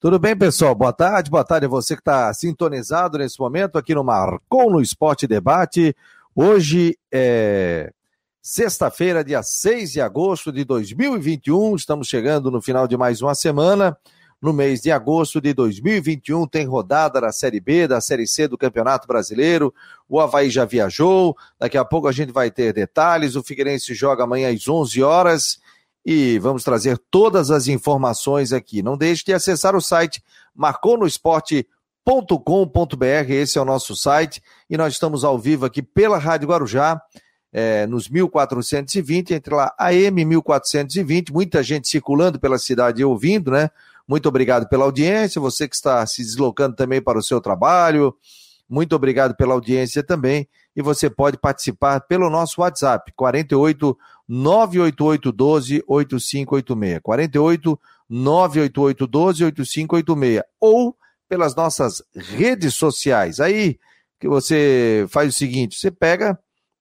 Tudo bem, pessoal? Boa tarde, boa tarde a você que está sintonizado nesse momento aqui no Marcou no Esporte Debate. Hoje é sexta-feira, dia 6 de agosto de 2021. Estamos chegando no final de mais uma semana. No mês de agosto de 2021 tem rodada da Série B, da Série C do Campeonato Brasileiro. O Havaí já viajou. Daqui a pouco a gente vai ter detalhes. O Figueirense joga amanhã às 11 horas e vamos trazer todas as informações aqui. Não deixe de acessar o site marconosport.com.br, esse é o nosso site, e nós estamos ao vivo aqui pela Rádio Guarujá, é, nos 1420, entre lá AM 1420, muita gente circulando pela cidade e ouvindo, né? Muito obrigado pela audiência, você que está se deslocando também para o seu trabalho, muito obrigado pela audiência também. E você pode participar pelo nosso WhatsApp, 48 988 12 8586. 48 988 12 8586. Ou pelas nossas redes sociais. Aí que você faz o seguinte: você pega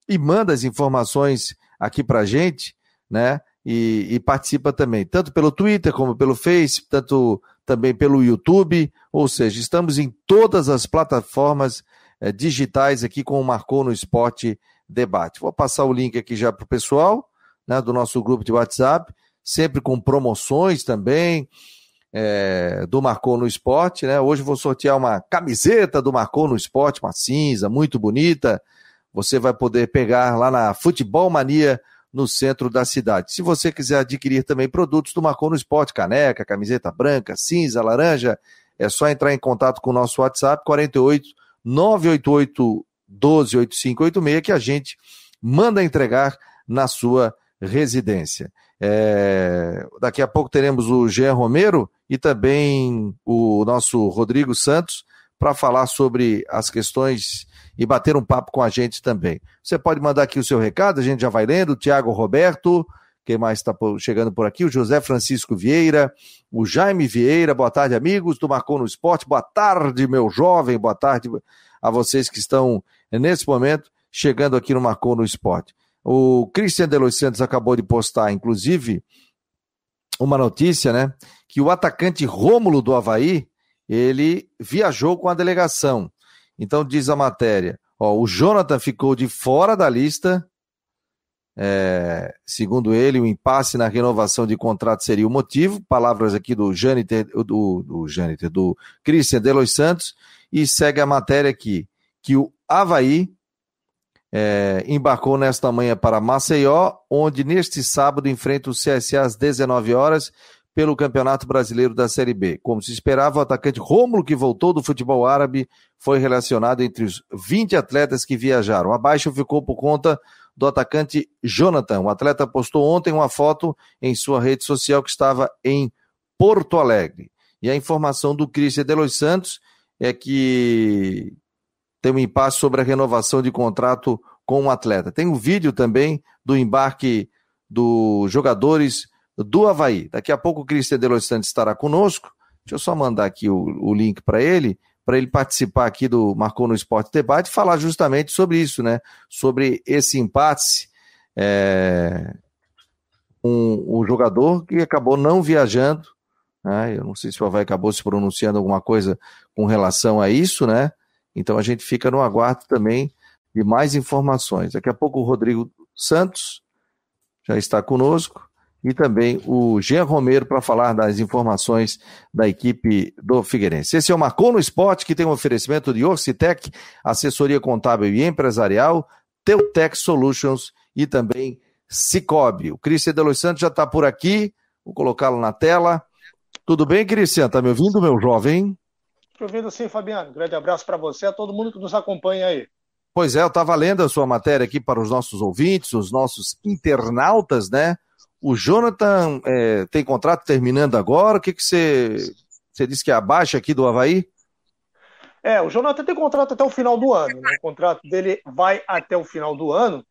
e manda as informações aqui pra gente, né? E, e, participa também, tanto pelo Twitter como pelo Face, tanto também pelo YouTube, ou seja, estamos em todas as plataformas eh, digitais aqui com o Marcou no Esporte Debate. Vou passar o link aqui já para o pessoal, né, do nosso grupo de WhatsApp, sempre com promoções também, é, do Marcou no Esporte, né? Hoje vou sortear uma camiseta do Marcou no Esporte, uma cinza, muito bonita. Você vai poder pegar lá na Futebol Mania no centro da cidade. Se você quiser adquirir também produtos do Marcou no Esporte, caneca, camiseta branca, cinza, laranja, é só entrar em contato com o nosso WhatsApp 48 988 128586 que a gente manda entregar na sua residência. É, daqui a pouco teremos o Jean Romero e também o nosso Rodrigo Santos para falar sobre as questões e bater um papo com a gente também. Você pode mandar aqui o seu recado, a gente já vai lendo. O Tiago Roberto, quem mais está chegando por aqui? O José Francisco Vieira, o Jaime Vieira, boa tarde, amigos do Marcou no Esporte. Boa tarde, meu jovem, boa tarde a vocês que estão nesse momento chegando aqui no Marcou no Esporte. O Christian Delos Santos acabou de postar, inclusive, uma notícia, né? Que o atacante Rômulo do Havaí, ele viajou com a delegação. Então diz a matéria, ó, o Jonathan ficou de fora da lista. É, segundo ele, o impasse na renovação de contrato seria o motivo. Palavras aqui do Jâniter, do, do Jâniter, do Christian Delos Santos. E segue a matéria aqui, que o Havaí é, embarcou nesta manhã para Maceió, onde neste sábado enfrenta o CSA às 19 horas pelo Campeonato Brasileiro da Série B. Como se esperava, o atacante Rômulo, que voltou do futebol árabe, foi relacionado entre os 20 atletas que viajaram. Abaixo ficou por conta do atacante Jonathan. O atleta postou ontem uma foto em sua rede social que estava em Porto Alegre. E a informação do Cristian Delos Santos é que tem um impasse sobre a renovação de contrato com o atleta. Tem um vídeo também do embarque dos jogadores do Havaí. Daqui a pouco o Cristian de Los Santos estará conosco. Deixa eu só mandar aqui o, o link para ele, para ele participar aqui do Marcou no Esporte Debate falar justamente sobre isso, né? Sobre esse empate é, com o jogador que acabou não viajando. Né? Eu não sei se o Havaí acabou se pronunciando alguma coisa com relação a isso, né? Então a gente fica no aguardo também de mais informações. Daqui a pouco o Rodrigo Santos já está conosco e também o Jean Romero para falar das informações da equipe do Figueirense. Esse é o Marcou no Esporte, que tem um oferecimento de Orcitec, assessoria contábil e empresarial, Teutec Solutions e também Cicobi. O Cristian de Los Santos já está por aqui, vou colocá-lo na tela. Tudo bem, Cristian? Está me ouvindo, meu jovem? Estou ouvindo sim, Fabiano. Grande abraço para você e a todo mundo que nos acompanha aí. Pois é, eu estava lendo a sua matéria aqui para os nossos ouvintes, os nossos internautas, né? O Jonathan é, tem contrato terminando agora. O que, que você, você disse que é abaixo aqui do Havaí? É, o Jonathan tem contrato até o final do ano. Né? O contrato dele vai até o final do ano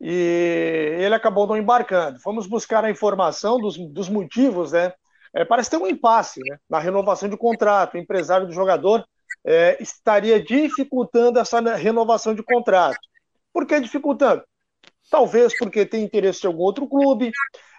e ele acabou não embarcando. Fomos buscar a informação dos, dos motivos, né? É, parece ter um impasse né? na renovação de contrato. O empresário do jogador é, estaria dificultando essa renovação de contrato. Por que dificultando? Talvez porque tem interesse de algum outro clube,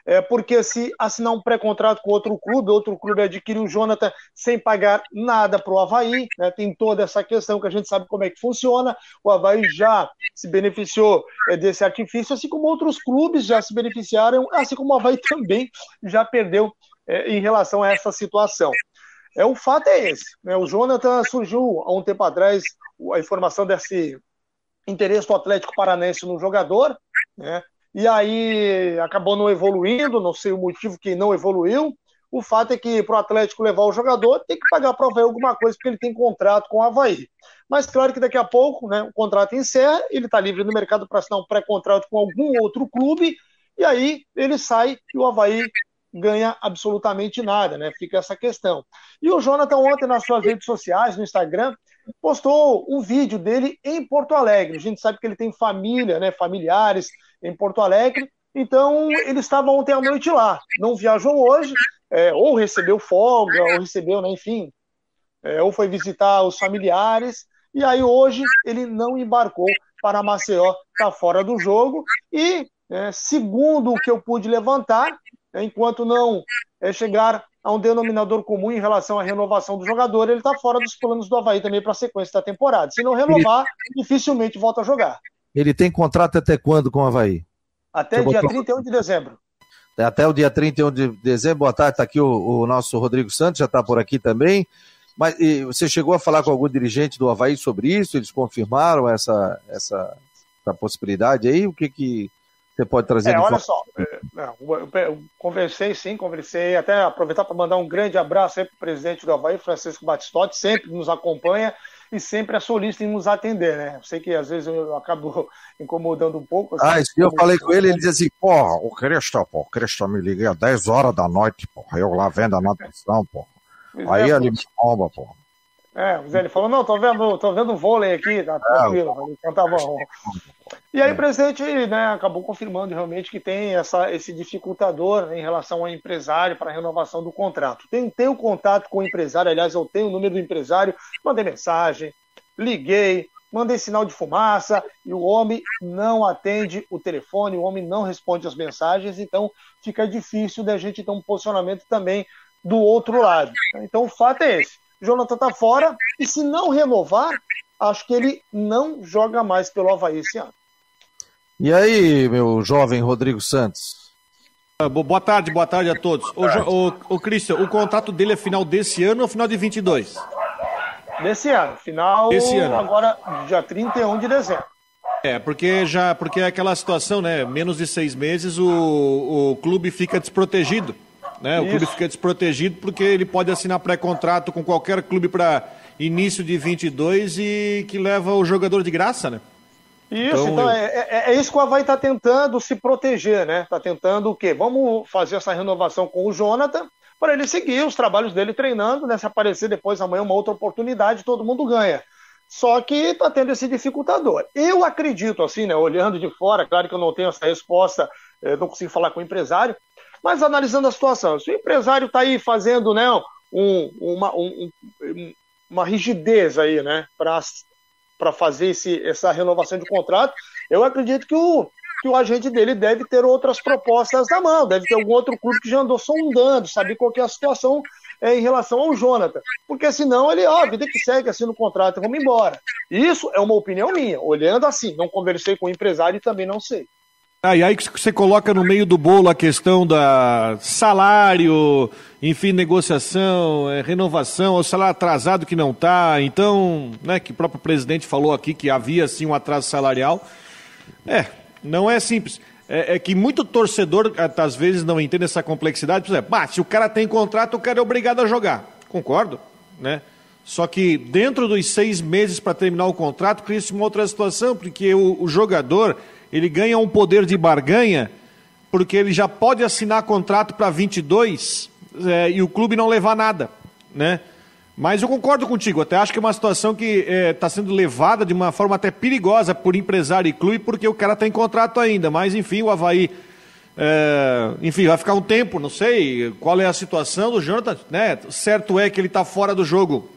é, porque se assinar um pré-contrato com outro clube, outro clube adquirir o Jonathan sem pagar nada para o Havaí, né, tem toda essa questão que a gente sabe como é que funciona, o Havaí já se beneficiou é, desse artifício, assim como outros clubes já se beneficiaram, assim como o Havaí também já perdeu é, em relação a essa situação. É, o fato é esse, né, o Jonathan surgiu há um tempo atrás a informação desse interesse do Atlético Paranense no jogador, né? E aí acabou não evoluindo, não sei o motivo que não evoluiu. O fato é que para o Atlético levar o jogador tem que pagar para o Havaí alguma coisa, porque ele tem contrato com o Havaí. Mas claro que daqui a pouco né, o contrato encerra, ele está livre no mercado para assinar um pré-contrato com algum outro clube, e aí ele sai e o Havaí ganha absolutamente nada, né? Fica essa questão. E o Jonathan ontem nas suas redes sociais, no Instagram, postou um vídeo dele em Porto Alegre. A gente sabe que ele tem família, né, familiares em Porto Alegre, então ele estava ontem à noite lá. Não viajou hoje, é, ou recebeu folga, ou recebeu, né, enfim, é, ou foi visitar os familiares. E aí hoje ele não embarcou para Maceió, está fora do jogo. E, é, segundo o que eu pude levantar, enquanto não é, chegar a um denominador comum em relação à renovação do jogador, ele está fora dos planos do Havaí também para a sequência da temporada. Se não renovar, ele... dificilmente volta a jogar. Ele tem contrato até quando com o Havaí? Até o dia botar... 31 de dezembro. É, até o dia 31 de dezembro. Boa tarde, está aqui o, o, nosso Rodrigo Santos, já está por aqui também. Mas você chegou a falar com algum dirigente do Havaí sobre isso? Eles confirmaram essa, essa, essa possibilidade aí? O que que você pode trazer é, olha só, é, eu conversei sim, conversei, até aproveitar para mandar um grande abraço aí para o presidente do Havaí, Francisco Batistotti, sempre nos acompanha e sempre é solista em nos atender, né? Eu sei que às vezes eu acabo incomodando um pouco. Assim, ah, isso eu falei com ele, ele dizia assim, porra, o Cristo, pô, o Cristo me liguei às 10 horas da noite, porra, eu lá vendo a natação, porra. Aí é, ele me bomba, porra. É, o Zé ele falou, não, tô vendo, tô vendo vôlei aqui, tá é, tranquilo. É, então tá bom. E aí o presidente né, acabou confirmando realmente que tem essa, esse dificultador né, em relação ao empresário para a renovação do contrato. Tentei o contato com o empresário, aliás, eu tenho o número do empresário, mandei mensagem, liguei, mandei sinal de fumaça e o homem não atende o telefone, o homem não responde as mensagens, então fica difícil da gente ter um posicionamento também do outro lado. Então o fato é esse Jonathan tá fora e se não renovar, acho que ele não joga mais pelo Havaí esse ano. E aí, meu jovem Rodrigo Santos? Ah, boa tarde, boa tarde a todos. O, o, o Christian, o contrato dele é final desse ano ou final de 22? Desse ano, final desse ano. agora dia 31 de dezembro. É, porque já porque é aquela situação, né? Menos de seis meses o, o clube fica desprotegido. Né? O clube fica desprotegido porque ele pode assinar pré-contrato com qualquer clube para início de 22 e que leva o jogador de graça, né? Isso, então, então eu... é, é, é, isso que o Havaí está tentando se proteger, né? Está tentando o quê? Vamos fazer essa renovação com o Jonathan para ele seguir os trabalhos dele treinando, né? Se aparecer depois amanhã uma outra oportunidade, todo mundo ganha. Só que está tendo esse dificultador. Eu acredito, assim, né? Olhando de fora, claro que eu não tenho essa resposta, eh, não consigo falar com o empresário, mas analisando a situação, se o empresário está aí fazendo né, um, uma, um, uma rigidez aí, né, para fazer esse, essa renovação de contrato, eu acredito que o, que o agente dele deve ter outras propostas na mão, deve ter algum outro clube que já andou sondando, saber qual é a situação é, em relação ao Jonathan. Porque senão ele, ó, vida que segue, assina o contrato vamos embora. Isso é uma opinião minha, olhando assim, não conversei com o empresário e também não sei. Ah, e aí você coloca no meio do bolo a questão da salário, enfim, negociação, é, renovação, o salário atrasado que não está, então, né, que o próprio presidente falou aqui que havia sim um atraso salarial. É, não é simples. É, é que muito torcedor, às vezes, não entende essa complexidade. Por exemplo, se o cara tem contrato, o cara é obrigado a jogar. Concordo, né? Só que dentro dos seis meses para terminar o contrato, cria-se uma outra situação, porque o, o jogador ele ganha um poder de barganha, porque ele já pode assinar contrato para 22 é, e o clube não levar nada, né? Mas eu concordo contigo, até acho que é uma situação que está é, tá sendo levada de uma forma até perigosa por empresário e clube, porque o cara tem contrato ainda. Mas, enfim, o Havaí, é, enfim, vai ficar um tempo, não sei qual é a situação do Jonathan, né? Certo é que ele está fora do jogo,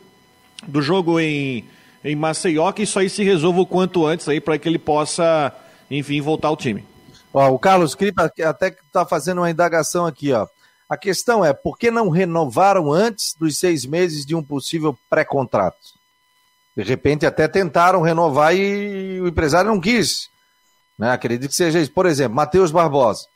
do jogo em, em Maceió, que isso aí se resolva o quanto antes aí para que ele possa enfim, voltar ao time. Ó, o Carlos Cripa até está fazendo uma indagação aqui, ó. A questão é, por que não renovaram antes dos seis meses de um possível pré-contrato? De repente até tentaram renovar e o empresário não quis. Né? Acredito que seja isso. Por exemplo, Matheus Barbosa.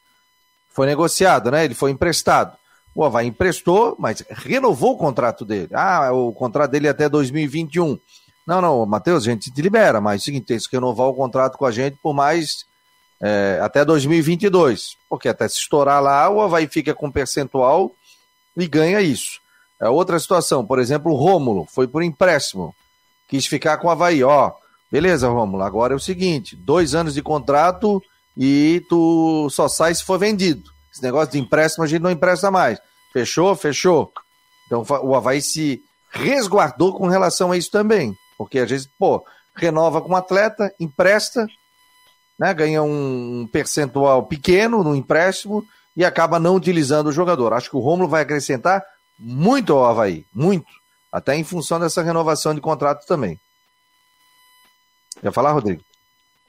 Foi negociado, né? Ele foi emprestado. O Havaí emprestou, mas renovou o contrato dele. Ah, o contrato dele é até 2021. Não, não, Matheus, a gente te libera, mas é o seguinte, tem que renovar o contrato com a gente por mais é, até 2022. Porque até se estourar lá, o Havaí fica com percentual e ganha isso. É outra situação, por exemplo, o Rômulo foi por empréstimo. Quis ficar com o Havaí, ó. Beleza, Rômulo, agora é o seguinte: dois anos de contrato e tu só sai se for vendido. Esse negócio de empréstimo a gente não empresta mais. Fechou? Fechou. Então o Havaí se resguardou com relação a isso também. Porque às vezes, pô, renova com um atleta, empresta, né, ganha um percentual pequeno no empréstimo e acaba não utilizando o jogador. Acho que o Romulo vai acrescentar muito ao Havaí, muito. Até em função dessa renovação de contrato também. Quer falar, Rodrigo?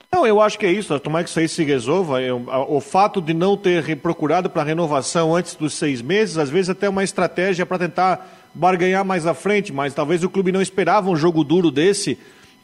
Não, eu acho que é isso. Tomara que isso aí se resolva. Eu, o fato de não ter procurado para renovação antes dos seis meses, às vezes até uma estratégia para tentar barganhar mais à frente, mas talvez o clube não esperava um jogo duro desse,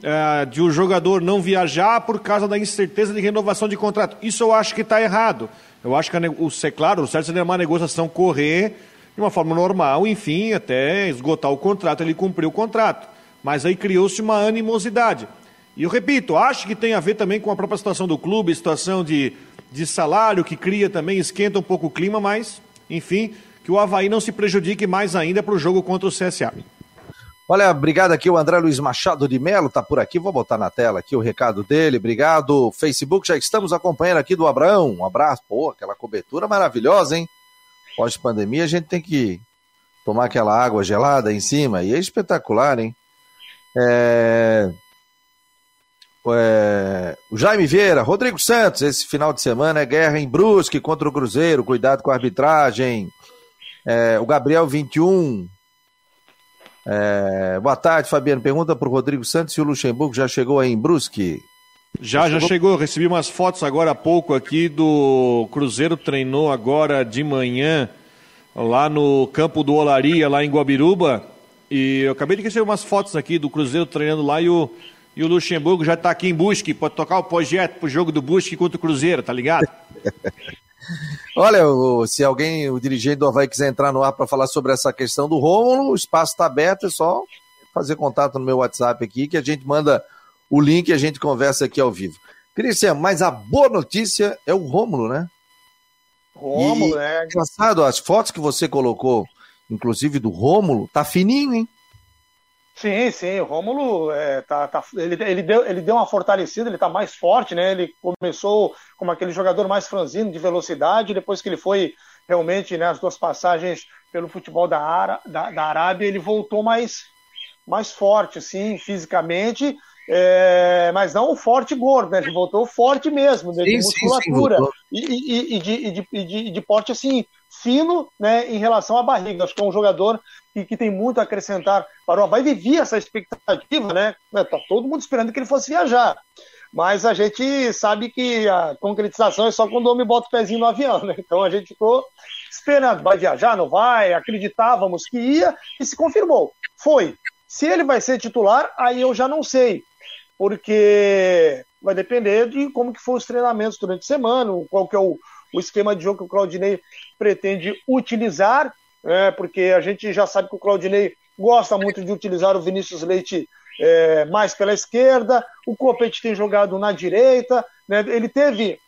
é, de o um jogador não viajar por causa da incerteza de renovação de contrato. Isso eu acho que está errado. Eu acho que, o, é claro, o certo seria uma negociação correr de uma forma normal, enfim, até esgotar o contrato, ele cumpriu o contrato. Mas aí criou-se uma animosidade. E eu repito, acho que tem a ver também com a própria situação do clube, situação de, de salário, que cria também, esquenta um pouco o clima, mas, enfim, que o Havaí não se prejudique mais ainda para o jogo contra o CSA. Olha, obrigado aqui, o André Luiz Machado de Melo está por aqui, vou botar na tela aqui o recado dele, obrigado. Facebook, já estamos acompanhando aqui do Abraão, um abraço, pô, aquela cobertura maravilhosa, hein? Pós-pandemia a gente tem que tomar aquela água gelada em cima, e é espetacular, hein? É... É... O Jaime Vieira, Rodrigo Santos, esse final de semana é guerra em Brusque contra o Cruzeiro, cuidado com a arbitragem. É, o Gabriel 21. É, boa tarde, Fabiano. Pergunta para o Rodrigo Santos se o Luxemburgo já chegou aí em Brusque. Já, já chegou. Recebi umas fotos agora há pouco aqui do Cruzeiro treinou agora de manhã lá no campo do Olaria, lá em Guabiruba. E eu acabei de receber umas fotos aqui do Cruzeiro treinando lá e o, e o Luxemburgo já está aqui em Busque. Pode tocar o projeto pro jogo do Busque contra o Cruzeiro, tá ligado? Olha, o, se alguém, o dirigente do Havaí quiser entrar no ar para falar sobre essa questão do Rômulo, o espaço está aberto, é só fazer contato no meu WhatsApp aqui que a gente manda o link e a gente conversa aqui ao vivo. Cristian, mas a boa notícia é o Rômulo, né? Rômulo, e, é. Engraçado, as fotos que você colocou, inclusive do Rômulo, tá fininho, hein? Sim, sim, o Rômulo é, tá, tá, ele, ele, deu, ele deu uma fortalecida, ele está mais forte, né? Ele começou como aquele jogador mais franzino de velocidade, depois que ele foi realmente, né, as duas passagens pelo futebol da, Ara, da, da Arábia, ele voltou mais, mais forte, sim, fisicamente, é, mas não forte gordo, né? Ele voltou forte mesmo, né, de musculatura sim, sim, e, e, e, de, de, de, de porte assim, fino né, em relação à barriga. Acho que é um jogador que, que tem muito a acrescentar para o Havaí. Vivia essa expectativa, né? Tá todo mundo esperando que ele fosse viajar. Mas a gente sabe que a concretização é só quando o homem bota o pezinho no avião, né? Então a gente ficou esperando. Vai viajar? Não vai? Acreditávamos que ia e se confirmou. Foi. Se ele vai ser titular, aí eu já não sei. Porque vai depender de como que foram os treinamentos durante a semana, qual que é o, o esquema de jogo que o Claudinei pretende utilizar, é, porque a gente já sabe que o Claudinei gosta muito de utilizar o Vinícius Leite é, mais pela esquerda, o Copete tem jogado na direita, né, ele teve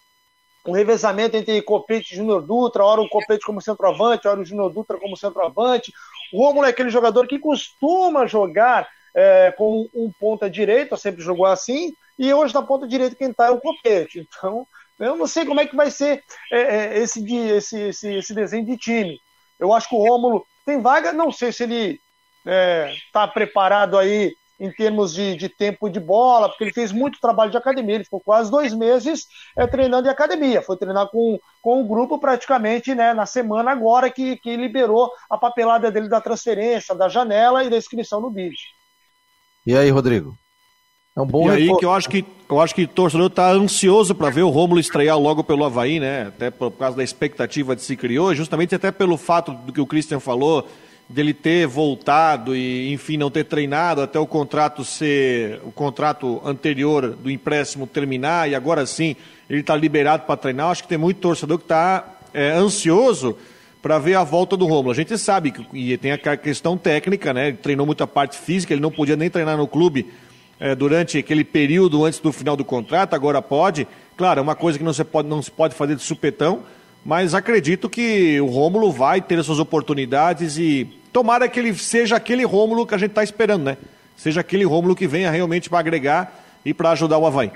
um revezamento entre Copete e Júnior Dutra, hora o Copete como centroavante, hora o Júnior Dutra como centroavante. O Romulo é aquele jogador que costuma jogar é, com um ponta direita, sempre jogou assim, e hoje na ponta direita quem está é o Copete. Então, eu não sei como é que vai ser é, é, esse, esse, esse, esse, desenho de time. Eu acho que o Rômulo tem vaga, não sei se ele está é, preparado aí em termos de, de, tempo de bola, porque ele fez muito trabalho de academia, ele ficou quase dois meses é, treinando em academia, foi treinar com, com o grupo praticamente né, na semana agora que, que liberou a papelada dele da transferência, da janela e da inscrição no BID. E aí, Rodrigo? É um bom e aí que eu acho que eu acho que o torcedor está ansioso para ver o Rômulo estrear logo pelo Havaí, né? Até por causa da expectativa que se criou, justamente até pelo fato do que o Christian falou, dele ter voltado e, enfim, não ter treinado até o contrato ser o contrato anterior do empréstimo terminar e agora sim ele está liberado para treinar. Acho que tem muito torcedor que está é, ansioso para ver a volta do Romulo. A gente sabe que e tem a questão técnica, né? Ele treinou muita parte física, ele não podia nem treinar no clube é, durante aquele período antes do final do contrato, agora pode. Claro, é uma coisa que não se pode, não se pode fazer de supetão, mas acredito que o Rômulo vai ter as suas oportunidades e tomara que ele seja aquele Rômulo que a gente está esperando, né? Seja aquele Rômulo que venha realmente para agregar e para ajudar o Havaí.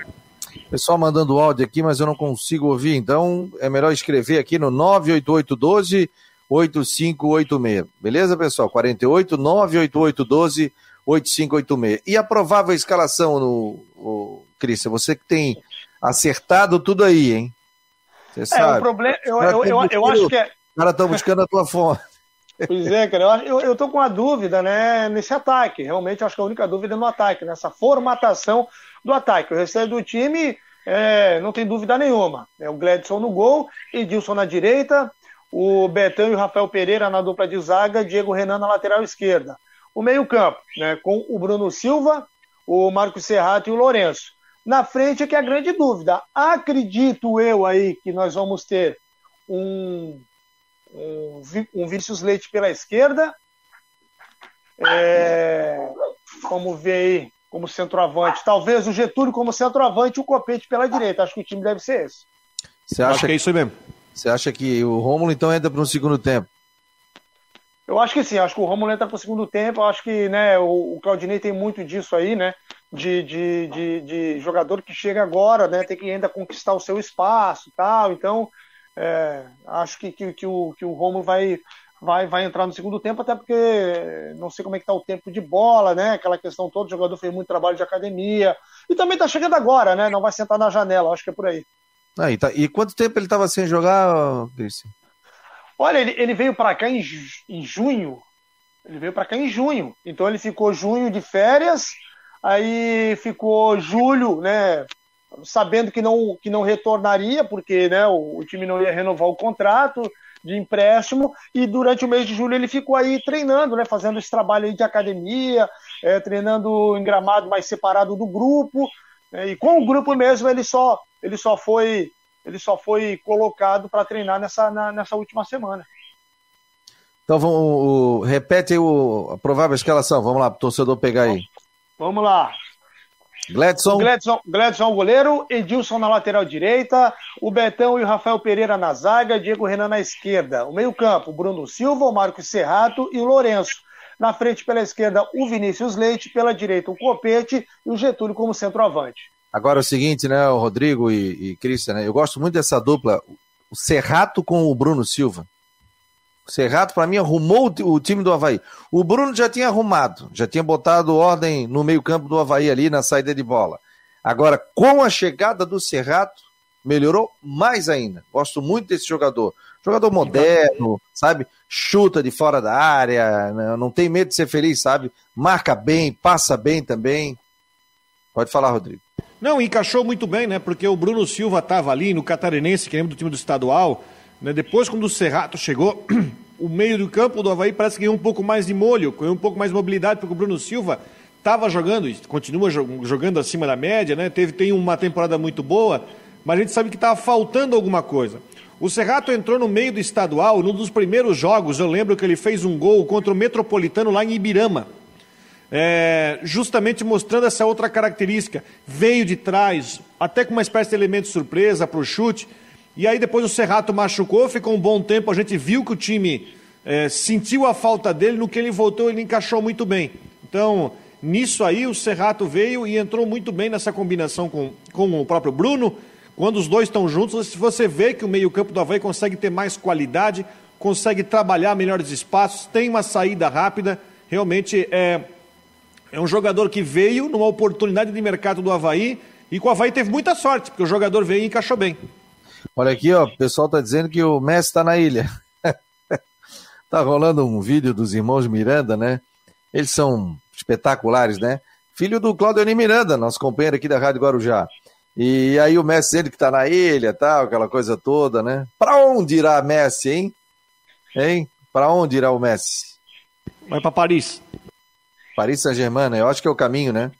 Pessoal mandando áudio aqui, mas eu não consigo ouvir, então é melhor escrever aqui no 98812 8586. Beleza, pessoal? 48 98812 8586. E a provável escalação no o, Cristian, você que tem acertado tudo aí, hein? Você é, sabe. o problema, eu, eu, eu, eu acho que é... Os caras estão buscando a tua fonte. Pois é, cara, eu, eu tô com uma dúvida, né, nesse ataque. Realmente, acho que a única dúvida é no ataque, nessa formatação do ataque. O restante do time, é, não tem dúvida nenhuma. É o Gladson no gol, Edilson na direita, o Betão e o Rafael Pereira na dupla de zaga, Diego Renan na lateral esquerda. O meio-campo, né, com o Bruno Silva, o Marcos Serrato e o Lourenço. Na frente é que é a grande dúvida. Acredito eu aí que nós vamos ter um um, um Vinícius Leite pela esquerda. É, como vê aí, como centroavante. Talvez o Getúlio como centroavante e o Copete pela direita. Acho que o time deve ser esse. Você acha acho que é isso mesmo? Você acha que o Rômulo então entra para um segundo tempo? Eu acho que sim, acho que o Romulo entra para o segundo tempo. Acho que né, o, o Claudinei tem muito disso aí, né? De, de, de, de, jogador que chega agora, né? Tem que ainda conquistar o seu espaço tal. Então, é, acho que, que, que, o, que o Romulo vai, vai, vai entrar no segundo tempo, até porque não sei como é que tá o tempo de bola, né? Aquela questão toda, o jogador fez muito trabalho de academia. E também tá chegando agora, né? Não vai sentar na janela, acho que é por aí. Ah, e, tá, e quanto tempo ele estava sem jogar, Cristian? Olha, ele, ele veio para cá em, em junho. Ele veio para cá em junho. Então ele ficou junho de férias, aí ficou julho, né? sabendo que não, que não retornaria, porque né, o, o, time não ia renovar o contrato de empréstimo, e durante o mês de julho ele ficou aí treinando, né, fazendo esse trabalho aí de academia, é, treinando em gramado mais separado do grupo, é, e com o grupo mesmo ele só, ele só foi ele só foi colocado para treinar nessa, na, nessa última semana. Então vamos, o, repete o, a provável escalação, vamos lá, para o torcedor pegar aí. Vamos lá. Gladson. Gladson, Gladson goleiro, Edilson na lateral direita, o Betão e o Rafael Pereira na zaga, Diego Renan na esquerda. O meio-campo, Bruno Silva, o Marcos Serrato e o Lourenço. Na frente, pela esquerda, o Vinícius Leite, pela direita, o Copete e o Getúlio como centroavante. Agora é o seguinte, né, o Rodrigo e, e Cristian, né, eu gosto muito dessa dupla, o Serrato com o Bruno Silva. O Serrato, para mim, arrumou o time do Havaí. O Bruno já tinha arrumado, já tinha botado ordem no meio-campo do Havaí ali na saída de bola. Agora, com a chegada do Serrato, melhorou mais ainda. Gosto muito desse jogador. Jogador moderno, sabe? Chuta de fora da área, né? não tem medo de ser feliz, sabe? Marca bem, passa bem também. Pode falar, Rodrigo. Não, encaixou muito bem, né? Porque o Bruno Silva estava ali no Catarinense, que lembra do time do estadual né? Depois, quando o Serrato chegou, o meio do campo do Havaí parece que ganhou um pouco mais de molho, ganhou um pouco mais de mobilidade, porque o Bruno Silva estava jogando, continua jogando acima da média, né? Teve, tem uma temporada muito boa, mas a gente sabe que estava faltando alguma coisa. O Serrato entrou no meio do estadual, num dos primeiros jogos, eu lembro que ele fez um gol contra o Metropolitano lá em Ibirama. É, justamente mostrando essa outra característica. Veio de trás, até com uma espécie de elemento surpresa para o chute, e aí depois o Serrato machucou, ficou um bom tempo, a gente viu que o time é, sentiu a falta dele, no que ele voltou ele encaixou muito bem. Então, nisso aí o Serrato veio e entrou muito bem nessa combinação com, com o próprio Bruno. Quando os dois estão juntos, você vê que o meio-campo do Havaí consegue ter mais qualidade, consegue trabalhar melhores espaços, tem uma saída rápida. Realmente é, é um jogador que veio numa oportunidade de mercado do Havaí e com o Havaí teve muita sorte, porque o jogador veio e encaixou bem. Olha aqui, ó, o pessoal tá dizendo que o Messi está na ilha. tá rolando um vídeo dos irmãos Miranda, né? Eles são espetaculares, né? filho do Claudio Miranda, nosso companheiro aqui da Rádio Guarujá. E aí o Messi, ele que tá na ilha, tal, aquela coisa toda, né? Para onde irá Messi, hein? Hein? Para onde irá o Messi? Vai para Paris. Paris Saint-Germain, né? Eu acho que é o caminho, né?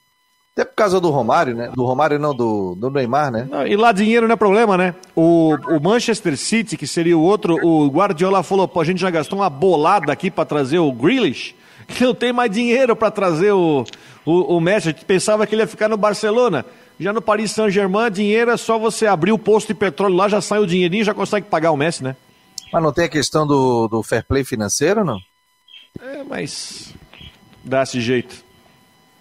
Até por causa do Romário, né? Do Romário não, do, do Neymar, né? Não, e lá dinheiro não é problema, né? O, o Manchester City, que seria o outro, o Guardiola falou, pô, a gente já gastou uma bolada aqui para trazer o Grealish, que não tem mais dinheiro para trazer o, o, o Messi. A gente pensava que ele ia ficar no Barcelona. Já no Paris Saint-Germain, dinheiro é só você abrir o posto de petróleo lá, já sai o dinheirinho já consegue pagar o Messi, né? Mas não tem a questão do, do fair play financeiro, não? É, mas dá esse jeito.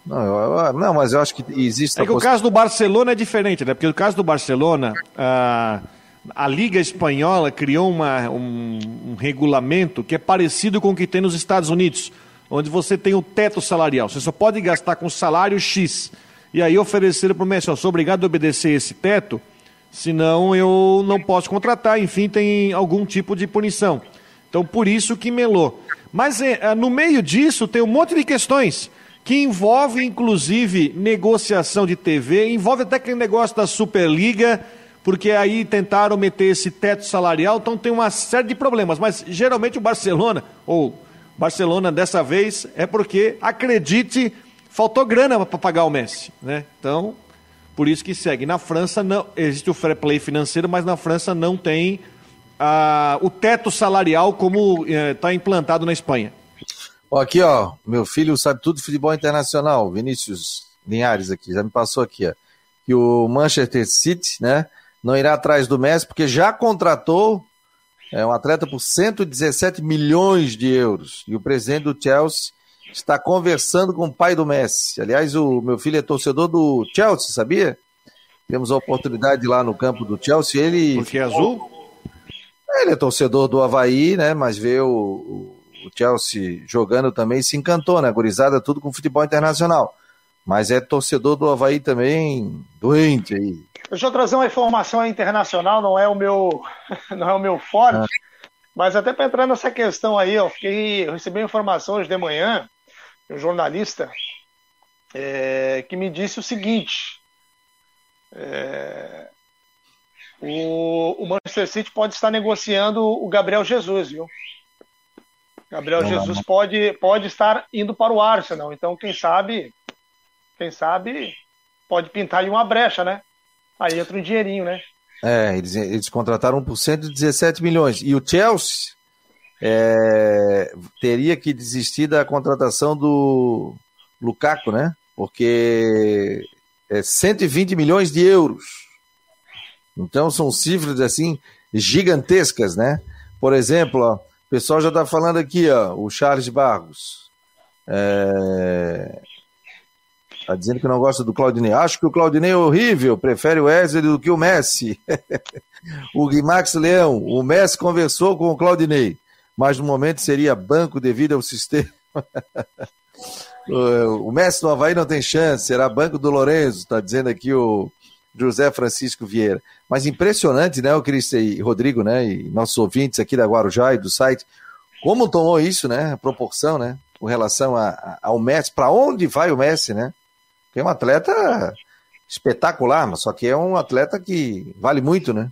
Não, eu, não, mas eu acho que existe. É que o caso do Barcelona é diferente, né? Porque no caso do Barcelona, a, a Liga Espanhola criou uma, um, um, regulamento que é parecido com o que tem nos Estados Unidos, onde você tem o teto salarial. Você só pode gastar com salário X. E aí ofereceram para o Messi, eu sou obrigado a obedecer esse teto, senão eu não posso contratar. Enfim, tem algum tipo de punição. Então, por isso que melou. Mas é, no meio disso tem um monte de questões que envolve inclusive negociação de TV, envolve até aquele negócio da Superliga, porque aí tentaram meter esse teto salarial, então tem uma série de problemas. Mas geralmente o Barcelona, ou Barcelona dessa vez, é porque, acredite, faltou grana para pagar o Messi. Né? Então, por isso que segue. Na França não existe o fair play financeiro, mas na França não tem ah, o teto salarial como está eh, implantado na Espanha. Ó, aqui, ó, meu filho sabe tudo de futebol internacional, Vinícius Linhares aqui, já me passou aqui, ó, que o Manchester City, né, não irá atrás do Messi porque já contratou é, um atleta por 117 milhões de euros e o presidente do Chelsea está conversando com o pai do Messi. Aliás, o meu filho é torcedor do Chelsea, sabia? Temos a oportunidade lá no campo do Chelsea. Ele. Porque é azul? Ele é torcedor do Havaí, né? Mas vê o, o Chelsea jogando também se encantou, né? Gurizada tudo com futebol internacional. Mas é torcedor do Havaí também doente aí. Deixa eu trazer uma informação internacional, não é o meu, não é o meu forte, ah. mas até para entrar nessa questão aí, eu, fiquei, eu recebi informação hoje de manhã de um jornalista é, que me disse o seguinte: é, o, o Manchester City pode estar negociando o Gabriel Jesus, viu? Gabriel não, Jesus não. Pode, pode estar indo para o Arsenal. Então, quem sabe, quem sabe, pode pintar aí uma brecha, né? Aí entra um dinheirinho, né? É, eles, eles contrataram por 117 milhões. E o Chelsea é, teria que desistir da contratação do Lukaku, né? Porque é 120 milhões de euros. Então são cifras assim gigantescas, né? Por exemplo, ó, o pessoal já está falando aqui, ó, o Charles Barros. É... Tá dizendo que não gosta do Claudinei. Acho que o Claudinei é horrível, prefere o Wesley do que o Messi. o Guimax Leão, o Messi conversou com o Claudinei, mas no momento seria banco devido ao sistema. o Messi no Havaí não tem chance, será banco do Lourenço, está dizendo aqui o, José Francisco Vieira. Mas impressionante, né, o Cris e Rodrigo, né, e nossos ouvintes aqui da Guarujá e do site, como tomou isso, né, a proporção, né, com relação a, a, ao Messi, para onde vai o Messi, né? Que é um atleta espetacular, mas só que é um atleta que vale muito, né?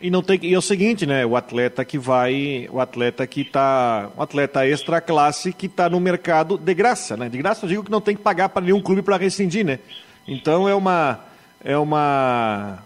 E não tem e é o seguinte, né? O atleta que vai, o atleta que tá, o atleta extra classe que está no mercado de graça, né? De graça eu digo que não tem que pagar para nenhum clube para rescindir, né? Então é uma é uma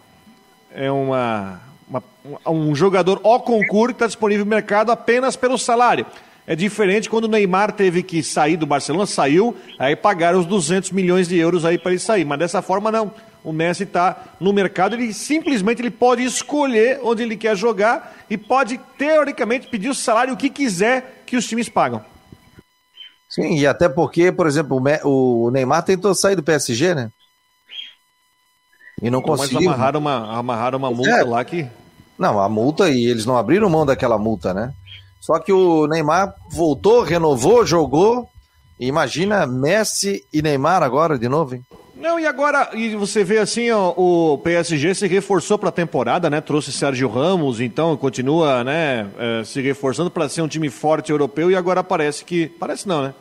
é uma, uma um jogador ao concurso que está disponível no mercado apenas pelo salário. É diferente quando o Neymar teve que sair do Barcelona, saiu, aí pagaram os 200 milhões de euros aí para ele sair. Mas dessa forma não. O Messi está no mercado, ele simplesmente ele pode escolher onde ele quer jogar e pode teoricamente pedir o salário que quiser que os times pagam. Sim, e até porque, por exemplo, o Neymar tentou sair do PSG, né? E não conseguiu. Mas amarraram uma, amarraram uma multa é. lá que. Não, a multa e eles não abriram mão daquela multa, né? Só que o Neymar voltou, renovou, jogou. Imagina Messi e Neymar agora de novo, hein? Não, e agora, e você vê assim, ó, o PSG se reforçou para a temporada, né? Trouxe Sérgio Ramos, então continua, né, é, se reforçando para ser um time forte europeu e agora parece que, parece não, né?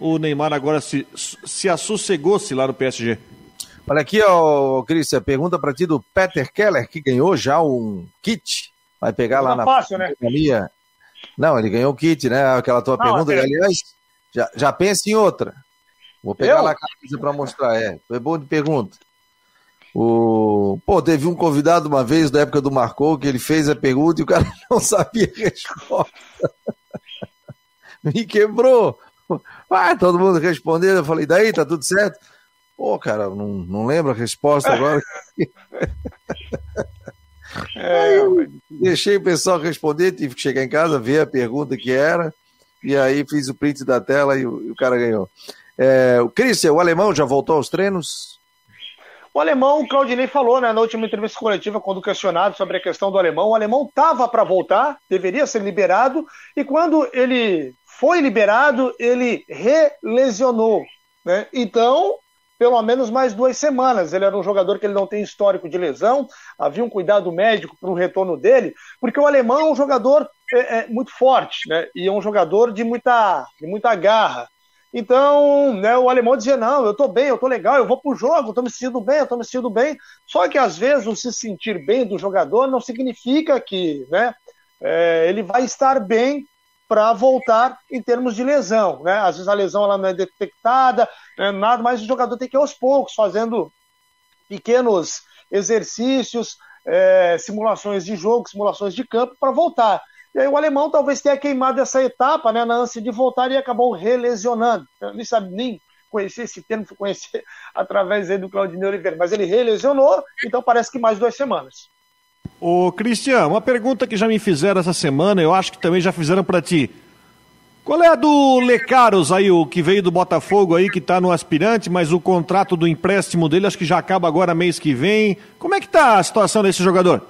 o Neymar agora se, se assossegou-se lá no PSG? Olha aqui, ó, Cristian, pergunta para ti do Peter Keller, que ganhou já um kit. Vai pegar lá na fácil, né? Não, ele ganhou o kit, né? Aquela tua Não, pergunta, é... aliás, já, já pensa em outra. Vou pegar Eu? lá a camisa para mostrar. É, foi bom de pergunta. O... Pô, teve um convidado uma vez da época do Marcou que ele fez a pergunta e o cara não sabia a resposta. Me quebrou. Ah, todo mundo respondeu. Eu falei, daí, tá tudo certo? Pô, cara, não, não lembro a resposta agora. É, deixei o pessoal responder, tive que chegar em casa, ver a pergunta que era, e aí fiz o print da tela e o, e o cara ganhou. É, o Christian, o alemão já voltou aos treinos? O alemão, o Claudinei falou né, na última entrevista coletiva, quando questionado sobre a questão do alemão, o alemão estava para voltar, deveria ser liberado, e quando ele foi liberado, ele relesionou. Né? Então, pelo menos mais duas semanas. Ele era um jogador que ele não tem histórico de lesão, havia um cuidado médico para o retorno dele, porque o alemão é um jogador é, é, muito forte, né? E é um jogador de muita, de muita garra. Então, né, o alemão dizia: Não, eu tô bem, eu tô legal, eu vou pro jogo, eu tô me sentindo bem, eu tô me sentindo bem. Só que às vezes o se sentir bem do jogador não significa que né, é, ele vai estar bem para voltar em termos de lesão. Né? Às vezes a lesão ela não é detectada, né, nada, mas o jogador tem que ir aos poucos, fazendo pequenos exercícios, é, simulações de jogo, simulações de campo para voltar. E aí o alemão talvez tenha queimado essa etapa, né, na ânsia de voltar e acabou relesionando. Eu nem sabe nem conhecer esse termo, conhecer através do Claudinei Oliveira, mas ele relesionou, então parece que mais duas semanas. Ô Cristian, uma pergunta que já me fizeram essa semana, eu acho que também já fizeram para ti. Qual é a do Lecaros aí, o que veio do Botafogo aí, que está no aspirante, mas o contrato do empréstimo dele acho que já acaba agora mês que vem. Como é que tá a situação desse jogador?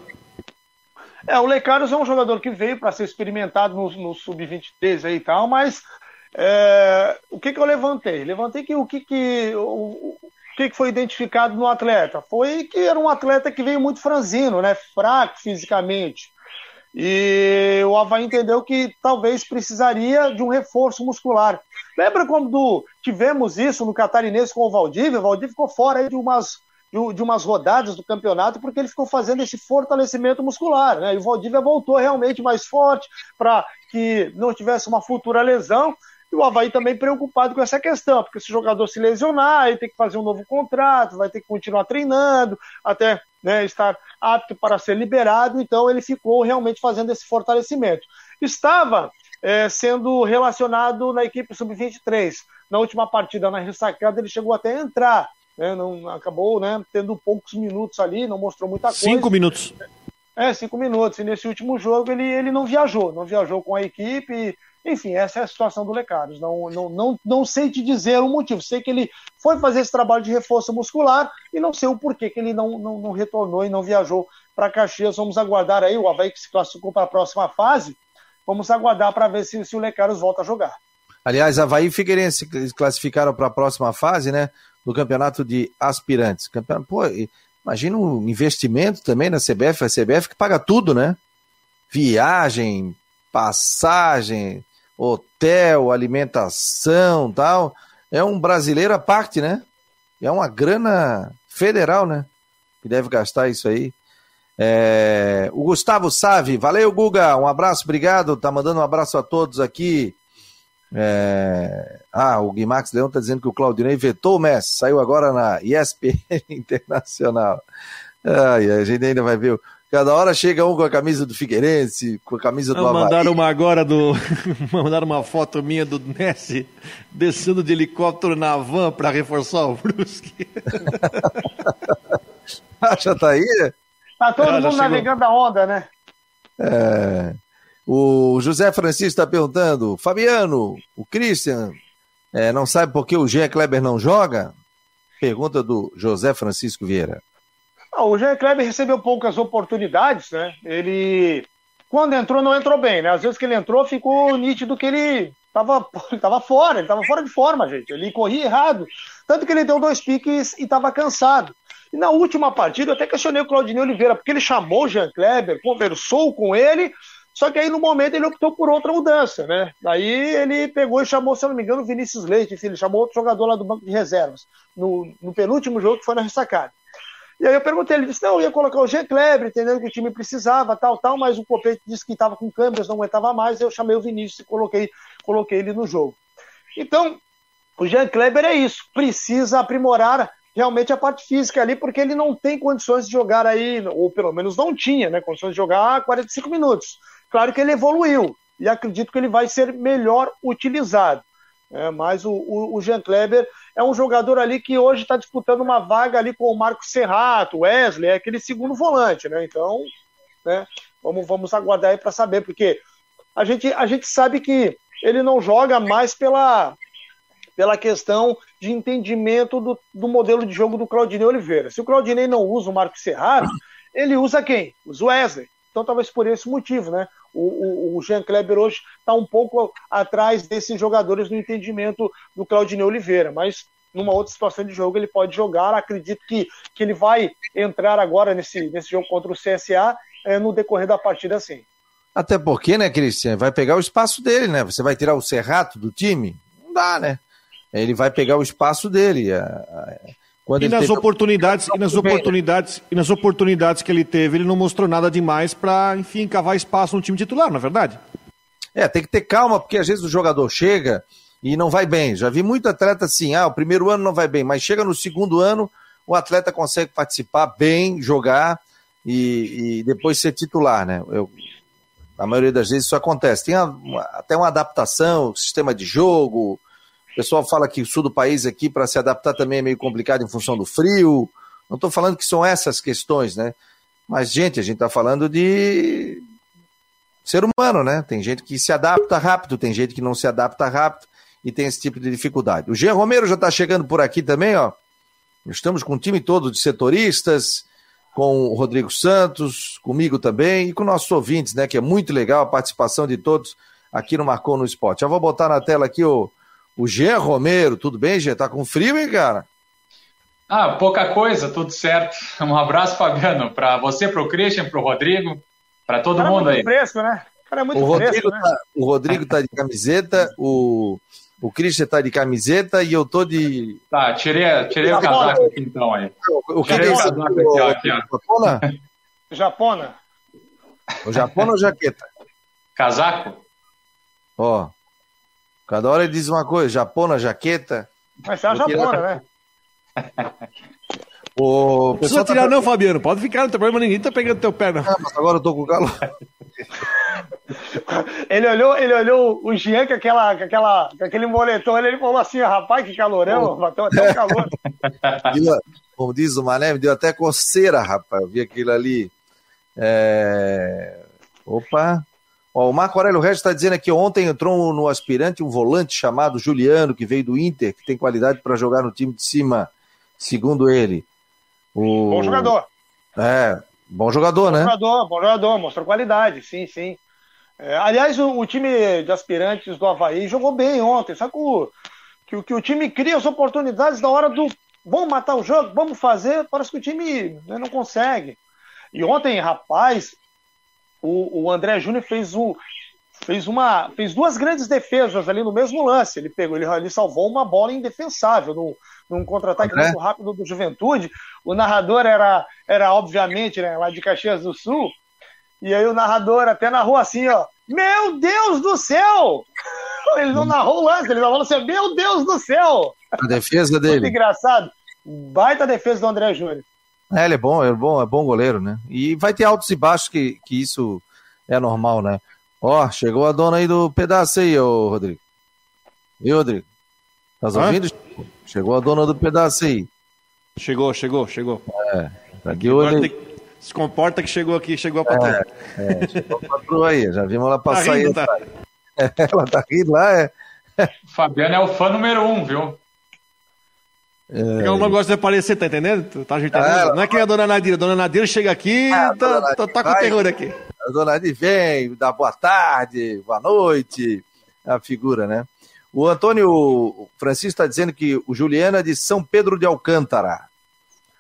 É, o Lecaros é um jogador que veio para ser experimentado no, no Sub-23 aí e tal, mas é, o que, que eu levantei? Levantei que o que, que o que, que foi identificado no atleta? Foi que era um atleta que veio muito franzino, né? Fraco fisicamente. E o Havaí entendeu que talvez precisaria de um reforço muscular. Lembra quando tivemos isso no Catarinense com o Valdívia? O Valdívia ficou fora de umas de umas rodadas do campeonato, porque ele ficou fazendo esse fortalecimento muscular, né? E o Valdívia voltou realmente mais forte para que não tivesse uma futura lesão. E o Havaí também preocupado com essa questão, porque se o jogador se lesionar, ele tem que fazer um novo contrato, vai ter que continuar treinando até né, estar apto para ser liberado. Então ele ficou realmente fazendo esse fortalecimento. Estava é, sendo relacionado na equipe sub-23. Na última partida, na ressacada, ele chegou até a entrar né, não, acabou né, tendo poucos minutos ali, não mostrou muita coisa. Cinco minutos. É, cinco minutos. E nesse último jogo ele, ele não viajou, não viajou com a equipe. Enfim, essa é a situação do Lecaros. Não, não, não, não sei te dizer o motivo. Sei que ele foi fazer esse trabalho de reforço muscular e não sei o porquê que ele não, não, não retornou e não viajou para Caxias. Vamos aguardar aí o Havaí que se classificou para a próxima fase. Vamos aguardar para ver se, se o Lecaros volta a jogar. Aliás, Havaí e Figueirense classificaram para a próxima fase, né? do campeonato de aspirantes. Campeonato, pô, imagina o investimento também na CBF, a CBF que paga tudo, né? Viagem, passagem, hotel, alimentação tal. É um brasileiro à parte, né? É uma grana federal, né? Que deve gastar isso aí. É... O Gustavo Save, valeu, Guga. Um abraço, obrigado. Tá mandando um abraço a todos aqui. É... Ah, o Guimax Leão está dizendo que o Claudinei vetou o Messi, saiu agora na ESPN Internacional. Ai, a gente ainda vai ver. Cada hora chega um com a camisa do Figueirense, com a camisa do Havaí. Mandaram uma agora do. mandaram uma foto minha do Messi descendo de helicóptero na van para reforçar o Brusque. ah, já tá aí? Tá todo ah, mundo navegando a onda, né? É. O José Francisco está perguntando, Fabiano, o Christian é, não sabe por que o Jean Kleber não joga? Pergunta do José Francisco Vieira. Ah, o Jean Kleber recebeu poucas oportunidades, né? Ele, quando entrou, não entrou bem, né? Às vezes que ele entrou, ficou nítido que ele estava ele tava fora, ele estava fora de forma, gente. Ele corria errado. Tanto que ele deu dois piques e estava cansado. E na última partida, eu até questionei o Claudinei Oliveira, porque ele chamou o Jean Kleber, conversou com ele, Só que aí no momento ele optou por outra mudança, né? Daí ele pegou e chamou, se eu não me engano, o Vinícius Leite, enfim, ele chamou outro jogador lá do banco de reservas, no, no penúltimo jogo que foi na ressacada. E aí eu perguntei, ele disse, não, eu ia colocar o Jean Kleber, entendendo que o time precisava, tal, tal, mas o Copete disse que estava com câmeras, não aguentava mais, eu chamei o Vinícius e coloquei, coloquei ele no jogo. Então, o Jean Kleber é isso, precisa aprimorar realmente a parte física ali, porque ele não tem condições de jogar aí, ou pelo menos não tinha, né, condições de jogar 45 minutos. Claro que ele evoluiu, e acredito que ele vai ser melhor utilizado. É, mas o, o, o Jean Kleber é um jogador ali que hoje está disputando uma vaga ali com o Marco Serrato, Wesley, é aquele segundo volante, né? Então, né, vamos, vamos aguardar aí para saber, porque a gente, a gente sabe que ele não joga mais pela, pela questão de entendimento do, do modelo de jogo do Claudinei Oliveira. Se o Claudinei não usa o Marco Serrato, ele usa quem? Usa o Wesley. Então, talvez por esse motivo, né? O, o, o Jean Kleber hoje está um pouco atrás desses jogadores no entendimento do Claudinei Oliveira, mas numa outra situação de jogo ele pode jogar. Acredito que, que ele vai entrar agora nesse, nesse jogo contra o CSA é, no decorrer da partida, sim. Até porque, né, Cristian, vai pegar o espaço dele, né? Você vai tirar o Serrato do time? Não dá, né? Ele vai pegar o espaço dele. A, a, quando e nas teve... oportunidades, e nas oportunidades, e nas oportunidades que ele teve, ele não mostrou nada demais para, enfim, cavar espaço no time titular, não é verdade? É, tem que ter calma, porque às vezes o jogador chega e não vai bem. Já vi muito atleta assim, ah, o primeiro ano não vai bem, mas chega no segundo ano, o atleta consegue participar bem, jogar e, e depois ser titular, né? Eu, a maioria das vezes isso acontece. Tem uma, até uma adaptação, sistema de jogo, o pessoal fala que o sul do país aqui, para se adaptar também é meio complicado em função do frio. Não estou falando que são essas questões, né? Mas, gente, a gente está falando de ser humano, né? Tem gente que se adapta rápido, tem gente que não se adapta rápido e tem esse tipo de dificuldade. O Jean Romero já está chegando por aqui também, ó. Estamos com o time todo de setoristas, com o Rodrigo Santos, comigo também e com nossos ouvintes, né? Que é muito legal a participação de todos aqui no Marcou no Esporte. Já vou botar na tela aqui o o Jean Romero, tudo bem, Jean? Tá com frio, hein, cara? Ah, pouca coisa, tudo certo. Um abraço, Fabiano, para você, para o Christian, para o Rodrigo, para todo mundo é muito aí. fresco, né? O cara é muito o Rodrigo fresco, tá, né? O Rodrigo tá de camiseta, o, o Christian tá de camiseta e eu tô de. Tá, tirei, tirei o casaco aqui então aí. O, que tirei é o casaco aqui, ó, aqui, ó. Japona? Japona. O Japona ou jaqueta? Casaco? Ó. Cada hora ele diz uma coisa, japona, jaqueta. Mas é a japona, né? O precisa tirar, tá... não, Fabiano. Pode ficar, não tem problema, ninguém tá pegando teu pé, não. Ah, mas agora eu tô com calor. ele olhou, ele olhou o Jean com, aquela, com, aquela, com aquele moletom, ele falou assim: rapaz, que calorão, bateu até o calor. Como diz o Mané, me deu até coceira, rapaz. Eu vi aquilo ali. É... Opa, Ó, o Marco Aurélio Regis está dizendo aqui, ontem entrou no aspirante um volante chamado Juliano, que veio do Inter, que tem qualidade para jogar no time de cima, segundo ele. O... Bom jogador. É, bom jogador, bom né? Bom jogador, bom jogador, mostrou qualidade, sim, sim. É, aliás, o, o, time de aspirantes do Havaí jogou bem ontem, só que o, que, que o time cria as oportunidades na hora do vamos matar o jogo, vamos fazer, parece que o time né, não consegue. E ontem, rapaz, o, o André Júnior fez, o, fez, uma, fez duas grandes defesas ali no mesmo lance. Ele pegou, ele, ele salvou uma bola indefensável no, num contra-ataque muito rápido do Juventude. O narrador era, era obviamente, né, lá de Caxias do Sul. E aí o narrador até narrou assim, ó. Meu Deus do céu! Ele não narrou o lance, ele falou assim, meu Deus do céu! A defesa dele. Muito engraçado. Baita defesa do André Júnior. É, ele é bom, é bom, é bom goleiro, né? E vai ter altos e baixos que, que isso é normal, né? Ó, chegou a dona aí do pedaço aí, ô Rodrigo. E Rodrigo? Tá ouvindo? Chegou a dona do pedaço aí. Chegou, chegou, chegou. É, tá aqui hoje. Se comporta que chegou aqui, chegou a patroa. É, é chegou a patroa aí, já vimos ela passar tá rindo, aí. Tá? Ela tá rindo lá, é. Fabiano é o fã número um, viu? É... Ela não gosta de aparecer, tá entendendo? Tá ajeitando. É, não é que a dona Nadira. A dona Nadira chega aqui ah, tá, tá, tá, com terror aqui. A dona Nadira vem, dá boa tarde, boa noite. É a figura, né? O Antônio Francisco está dizendo que o Juliana é de São Pedro de Alcântara.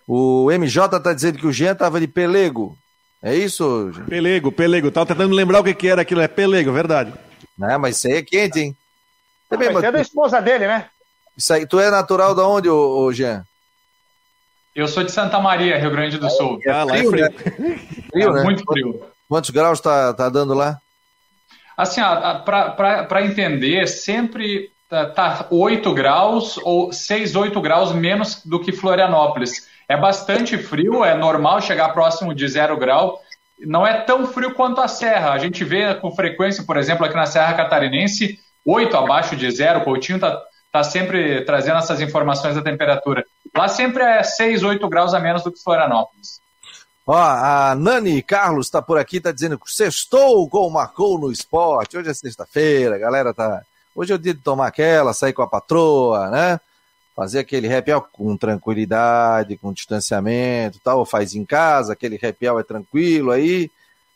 O MJ está dizendo que o Jean estava de pelego. É isso? Pelego, pelego. Tava tentando lembrar o que, que era aquilo. É pelego, verdade. Não, mas isso aí é quente, hein? Também, mas é da esposa dele, né? Isso aí, tu é natural de onde, ô, ô Jean? Eu sou de Santa Maria, Rio Grande do Sul. É, ah, lá é frio. Né? frio, né? Muito frio. Quantos graus tá, tá dando lá? Assim, para entender, sempre tá, tá 8 graus ou 6, 8 graus menos do que Florianópolis. É bastante frio, é normal chegar próximo de zero grau. Não é tão frio quanto a Serra. A gente vê com frequência, por exemplo, aqui na Serra Catarinense, 8 abaixo de zero. O Coutinho está tá sempre trazendo essas informações da temperatura. Lá sempre é 6, 8 graus a menos do que Florianópolis. Ó, a Nani Carlos está por aqui, está dizendo que sextou o Marcou no Esporte. Hoje é sexta-feira, galera tá. Hoje é o dia de tomar aquela, sair com a patroa, né? Fazer aquele happy hour com tranquilidade, com distanciamento tal, faz em casa, aquele happy hour é tranquilo aí.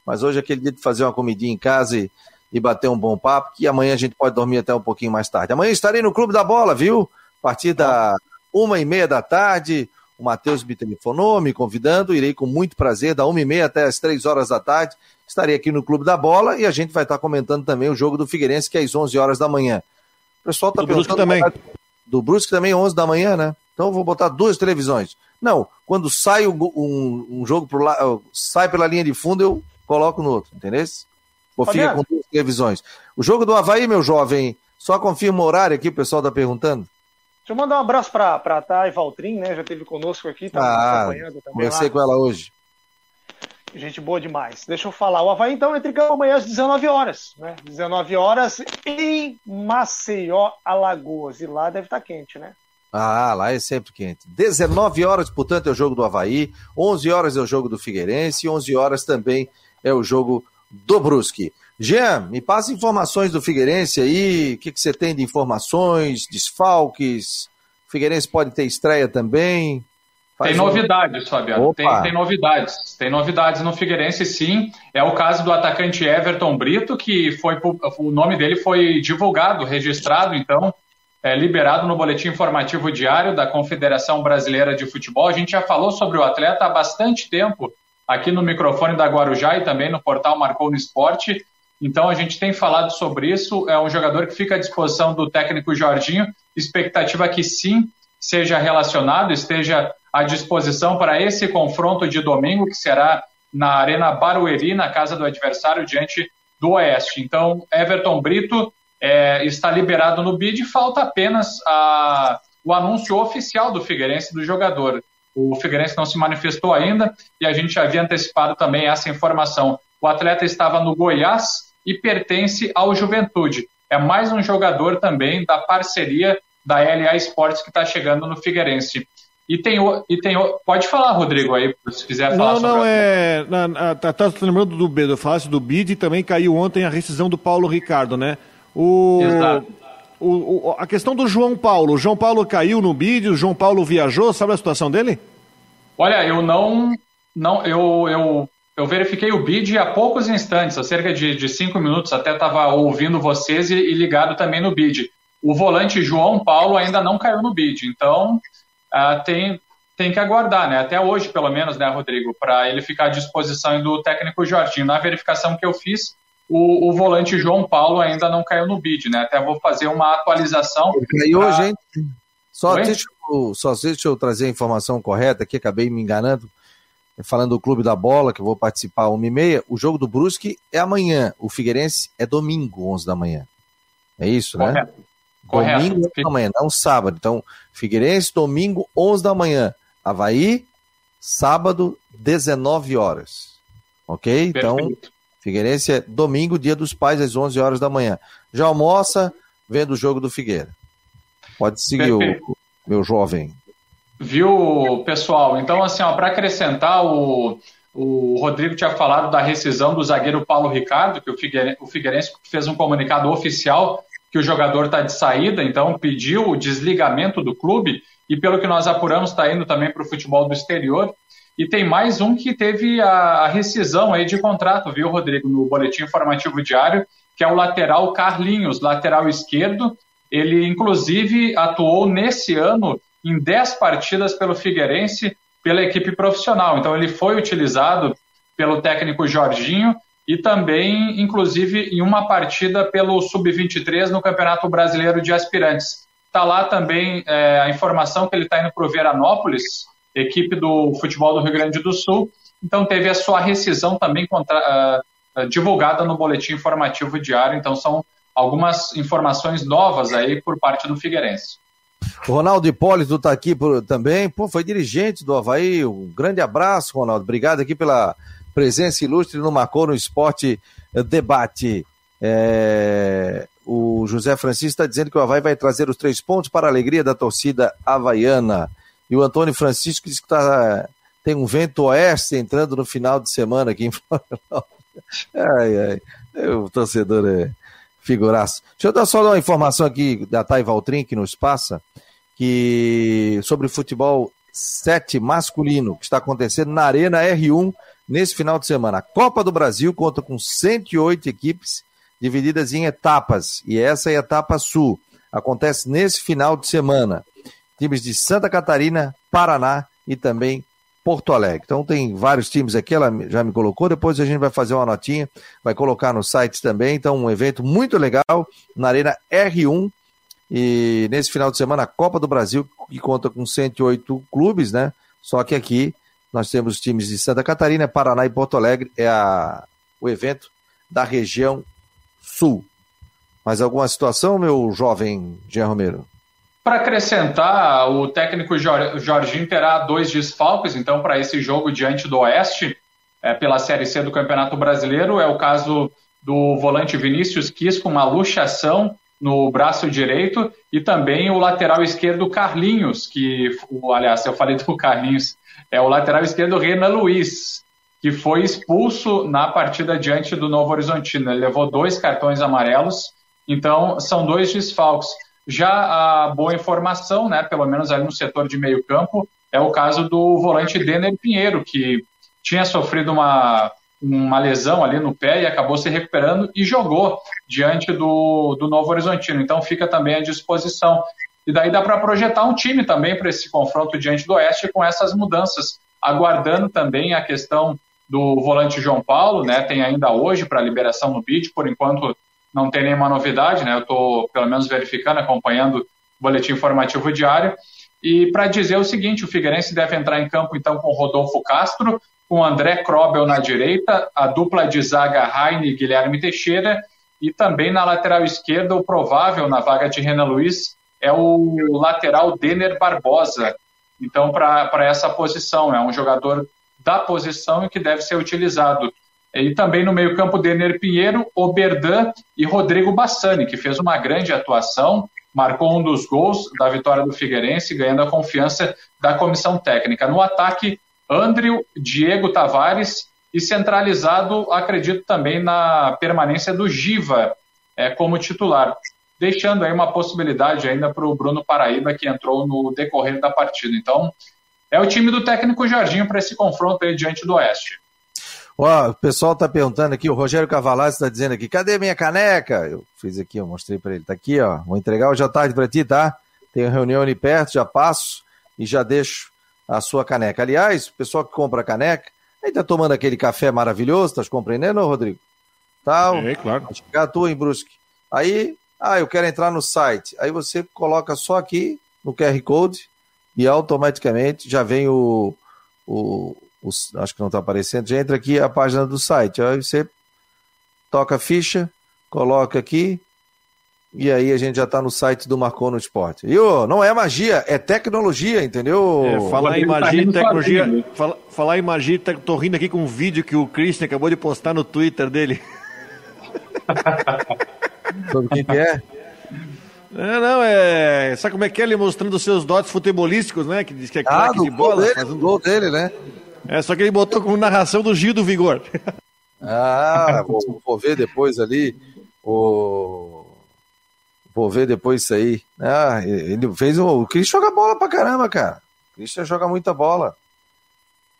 Mas hoje é aquele dia de fazer uma comidinha em casa e, e bater um bom papo, que amanhã a gente pode dormir até um pouquinho mais tarde. Amanhã estarei no Clube da Bola, viu? A partir da uma e meia da tarde, o Matheus me telefonou, me convidando. Irei com muito prazer, da uma e meia até as três horas da tarde. Estarei aqui no Clube da Bola e a gente vai estar comentando também o jogo do Figueirense, que é às 11 horas da manhã. O pessoal está perguntando. Brusque também. Do Brusque também, 11 da manhã, né? Então eu vou botar duas televisões. Não, quando sai um, um, um jogo pro la... sai pela linha de fundo, eu coloco no outro, entendeu? Ou fica com duas televisões. O jogo do Havaí, meu jovem, só confirma o horário aqui, o pessoal está perguntando. Deixa eu mandar um abraço para a Thay Valtrin, né? Já esteve conosco aqui, tá ah, acompanhando também. Conversei lá. com ela hoje. Gente boa demais. Deixa eu falar. O Havaí, então, entra em campo amanhã às 19 horas, né? 19 horas em Maceió, Alagoas. E lá deve estar tá quente, né? Ah, lá é sempre quente. 19 horas, portanto, é o jogo do Havaí. 11 horas é o jogo do Figueirense. 11 horas também é o jogo do Brusque. Jean, me passa informações do Figueirense aí, o que, que você tem de informações, desfalques, o Figueirense pode ter estreia também? Faz tem um... novidades, Fabiano, tem, tem, novidades, tem novidades no Figueirense sim, é o caso do atacante Everton Brito, que foi, o nome dele foi divulgado, registrado, então, é, liberado no boletim informativo diário da Confederação Brasileira de Futebol, a gente já falou sobre o atleta há bastante tempo, aqui no microfone da Guarujá e também no portal Marcou no Esporte, então a gente tem falado sobre isso. É um jogador que fica à disposição do técnico Jorginho. Expectativa que sim seja relacionado, esteja à disposição para esse confronto de domingo, que será na Arena Barueri, na casa do adversário, diante do Oeste. Então, Everton Brito é, está liberado no bid, falta apenas a, o anúncio oficial do Figueirense do jogador. O Figueirense não se manifestou ainda e a gente havia antecipado também essa informação. O atleta estava no Goiás e pertence ao Juventude. É mais um jogador também da parceria da LA Esportes que está chegando no Figueirense. E tem, e tem. Pode falar, Rodrigo, aí, se quiser falar Não, não, é. Tá, tá lembrando do, do fácil do BID e também caiu ontem a rescisão do Paulo Ricardo, né? O, Exato. O, o, a questão do João Paulo. O João Paulo caiu no BID, o João Paulo viajou, sabe a situação dele? Olha, eu não. não eu, eu eu verifiquei o bid há poucos instantes, há cerca de, de cinco minutos, até estava ouvindo vocês e, e, ligado também no bid. O volante João Paulo ainda não caiu no bid, então uh, tem, tem que aguardar, né? Até hoje, pelo menos, né, Rodrigo, para ele ficar à disposição do técnico Jorginho. Na verificação que eu fiz, o, o, volante João Paulo ainda não caiu no bid, né? Até vou fazer uma atualização. Caiu pra... hoje, hein? Só deixa, eu, só deixa eu trazer a informação correta aqui, acabei me enganando falando do Clube da Bola, que eu vou participar 1h30, o jogo do Brusque é amanhã, o Figueirense é domingo, 11 da manhã. É isso, né? Correto. né? Correto. Domingo da manhã, não sábado. Então, Figueirense, domingo, 11 da manhã. Havaí, sábado, 19 horas. Ok? Então, Perfeito. Então, Figueirense é domingo, dia dos pais, às 11 horas da manhã. Já almoça, vendo o jogo do Figueira. Pode seguir o meu jovem. Viu, pessoal? Então, assim, para acrescentar, o, o Rodrigo tinha falado da rescisão do zagueiro Paulo Ricardo, que o Figueirense, o Figueirense fez um comunicado oficial que o jogador está de saída, então pediu o desligamento do clube, e pelo que nós apuramos, está indo também para o futebol do exterior. E tem mais um que teve a, rescisão aí de contrato, viu, Rodrigo, no boletim informativo diário, que é o lateral Carlinhos, lateral esquerdo. Ele, inclusive, atuou nesse ano em 10 partidas pelo Figueirense pela equipe profissional. Então ele foi utilizado pelo técnico Jorginho e também, inclusive, em uma partida pelo Sub-23 no Campeonato Brasileiro de Aspirantes. Está lá também é, a informação que ele está indo para o Veranópolis, equipe do futebol do Rio Grande do Sul. Então, teve a sua rescisão também contra, uh, divulgada no boletim informativo diário. Então, são algumas informações novas aí por parte do Figueirense. Ronaldo Hipólito está aqui por, também. Pô, foi dirigente do Havaí. Um grande abraço, Ronaldo. Obrigado aqui pela presença ilustre no Marcou no Esporte Debate. É, o José Francisco está dizendo que o Havaí vai trazer os três pontos para a alegria da torcida havaiana. E o Antônio Francisco diz que tá, tem um vento oeste entrando no final de semana aqui em Florianópolis. Ai, ai. O torcedor é figuraço. Deixa eu dar só uma informação aqui da Thay Valtrin, que nos passa, que sobre futebol 7 masculino, que está acontecendo na Arena R1 nesse final de semana. A Copa do Brasil conta com 108 equipes divididas em etapas, e essa é a etapa sul. Acontece nesse final de semana. Times de Santa Catarina, Paraná e também Porto Alegre. Então tem vários times aqui, ela já me colocou, depois a gente vai fazer uma notinha, vai colocar no site também. Então, um evento muito legal na Arena R1. E nesse final de semana, a Copa do Brasil, que conta com 108 clubes, né? Só que aqui nós temos times de Santa Catarina, Paraná e Porto Alegre, é a, o evento da região sul. Mais alguma situação, meu jovem Jean Romero? Para acrescentar, o técnico Jorginho terá dois desfalques, então, para esse jogo diante do Oeste, é, pela Série C do Campeonato Brasileiro. É o caso do volante Vinícius Quis, com uma luxação no braço direito, e também o lateral esquerdo Carlinhos, que, aliás, eu falei do Carlinhos, é o lateral esquerdo Renan Luiz, que foi expulso na partida diante do Novo Horizontino. Ele levou dois cartões amarelos, então são dois desfalques. Já a boa informação, né, pelo menos ali no setor de meio campo, é o caso do volante Denner Pinheiro, que tinha sofrido uma, uma lesão ali no pé e acabou se recuperando e jogou diante do, do Novo Horizontino. Então fica também à disposição. E daí dá para projetar um time também para esse confronto diante do Oeste com essas mudanças, aguardando também a questão do volante João Paulo, né? Tem ainda hoje para liberação no BID, por enquanto não tem nenhuma novidade, né? Eu estou pelo menos verificando, acompanhando o boletim informativo diário. E para dizer o seguinte, o Figueirense deve entrar em campo então com Rodolfo Castro, com André Krobel na direita, a dupla de zaga Raine e Guilherme Teixeira, e também na lateral esquerda, o provável na vaga de Renan Luiz é o lateral Denner Barbosa. Então, para essa posição, é um jogador da posição e que deve ser utilizado. E também no meio-campo, Denner Pinheiro, Oberdan e Rodrigo Bassani, que fez uma grande atuação, marcou um dos gols da vitória do Figueirense, ganhando a confiança da comissão técnica. No ataque, Andrew, Diego Tavares e centralizado, acredito também na permanência do Giva é, como titular, deixando aí uma possibilidade ainda para o Bruno Paraíba, que entrou no decorrer da partida. Então, é o time do técnico Jorginho para esse confronto aí diante do Oeste. Ó, o pessoal está perguntando aqui, o Rogério Cavalazzi está dizendo aqui, cadê minha caneca? Eu fiz aqui, eu mostrei para ele, tá aqui, ó, vou entregar hoje à tarde para ti, tá? Tem reunião ali perto, já passo e já deixo a sua caneca. Aliás, o pessoal que compra caneca, aí tá tomando aquele café maravilhoso, tá compreendendo, Rodrigo? Tal. É, claro. Chegar a tua em Brusque. Aí, ah, eu quero entrar no site. Aí você coloca só aqui no QR Code e automaticamente já vem o, o, o acho que não está aparecendo, já entra aqui a página do site. Aí você toca a ficha, coloca aqui, e aí a gente já está no site do Marcou no Esporte. E oh, não é magia, é tecnologia, entendeu? É, falar em magia e tecnologia. Fala, falar em magia, tô rindo aqui com um vídeo que o Christian acabou de postar no Twitter dele. Sobre o que, que é? É, não, é. Sabe como é que é ele mostrando os seus dotes futebolísticos, né? Que diz que é ah, craque de bola. Dele, fazendo... gol dele, né? É, só que ele botou com narração do Gil do Vigor. Ah, vou, vou ver depois ali. O... Vou ver depois isso aí. Ah, ele fez. O Christian joga bola pra caramba, cara. O Christian joga muita bola.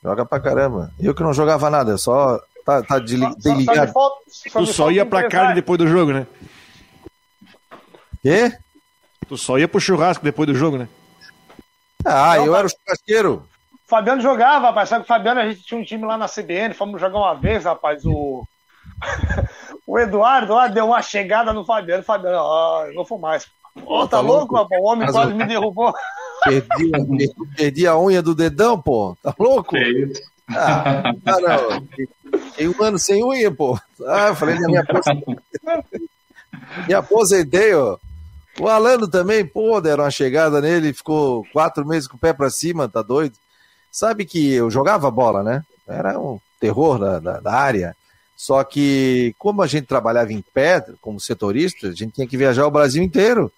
Joga pra caramba. Eu que não jogava nada, só tá, tá de, desligado. Tu só ia pra carne depois do jogo, né? Quê? Tu só ia pro churrasco depois do jogo, né? Ah, eu era o churrasqueiro. Fabiano jogava, rapaz. Sabe que o Fabiano, a gente tinha um time lá na CBN, fomos jogar uma vez, rapaz. O, o Eduardo lá deu uma chegada no Fabiano. Fabiano, ó, eu não vou mais. Ô, tá, tá louco, rapaz? O homem quase me derrubou. Perdi, perdi, a unha do dedão, pô. Tá louco? Que isso? Ah, não. Tem um ano sem unha, pô. Ah, eu falei, me aposentei. me aposentei, ó. O Alano também, pô, deram uma chegada nele, ficou quatro meses com o pé pra cima, tá doido? Sabe que eu jogava bola, né? Era um terror da, da, da área. Só que, como a gente trabalhava em pé, como setorista, a gente tinha que viajar o Brasil inteiro.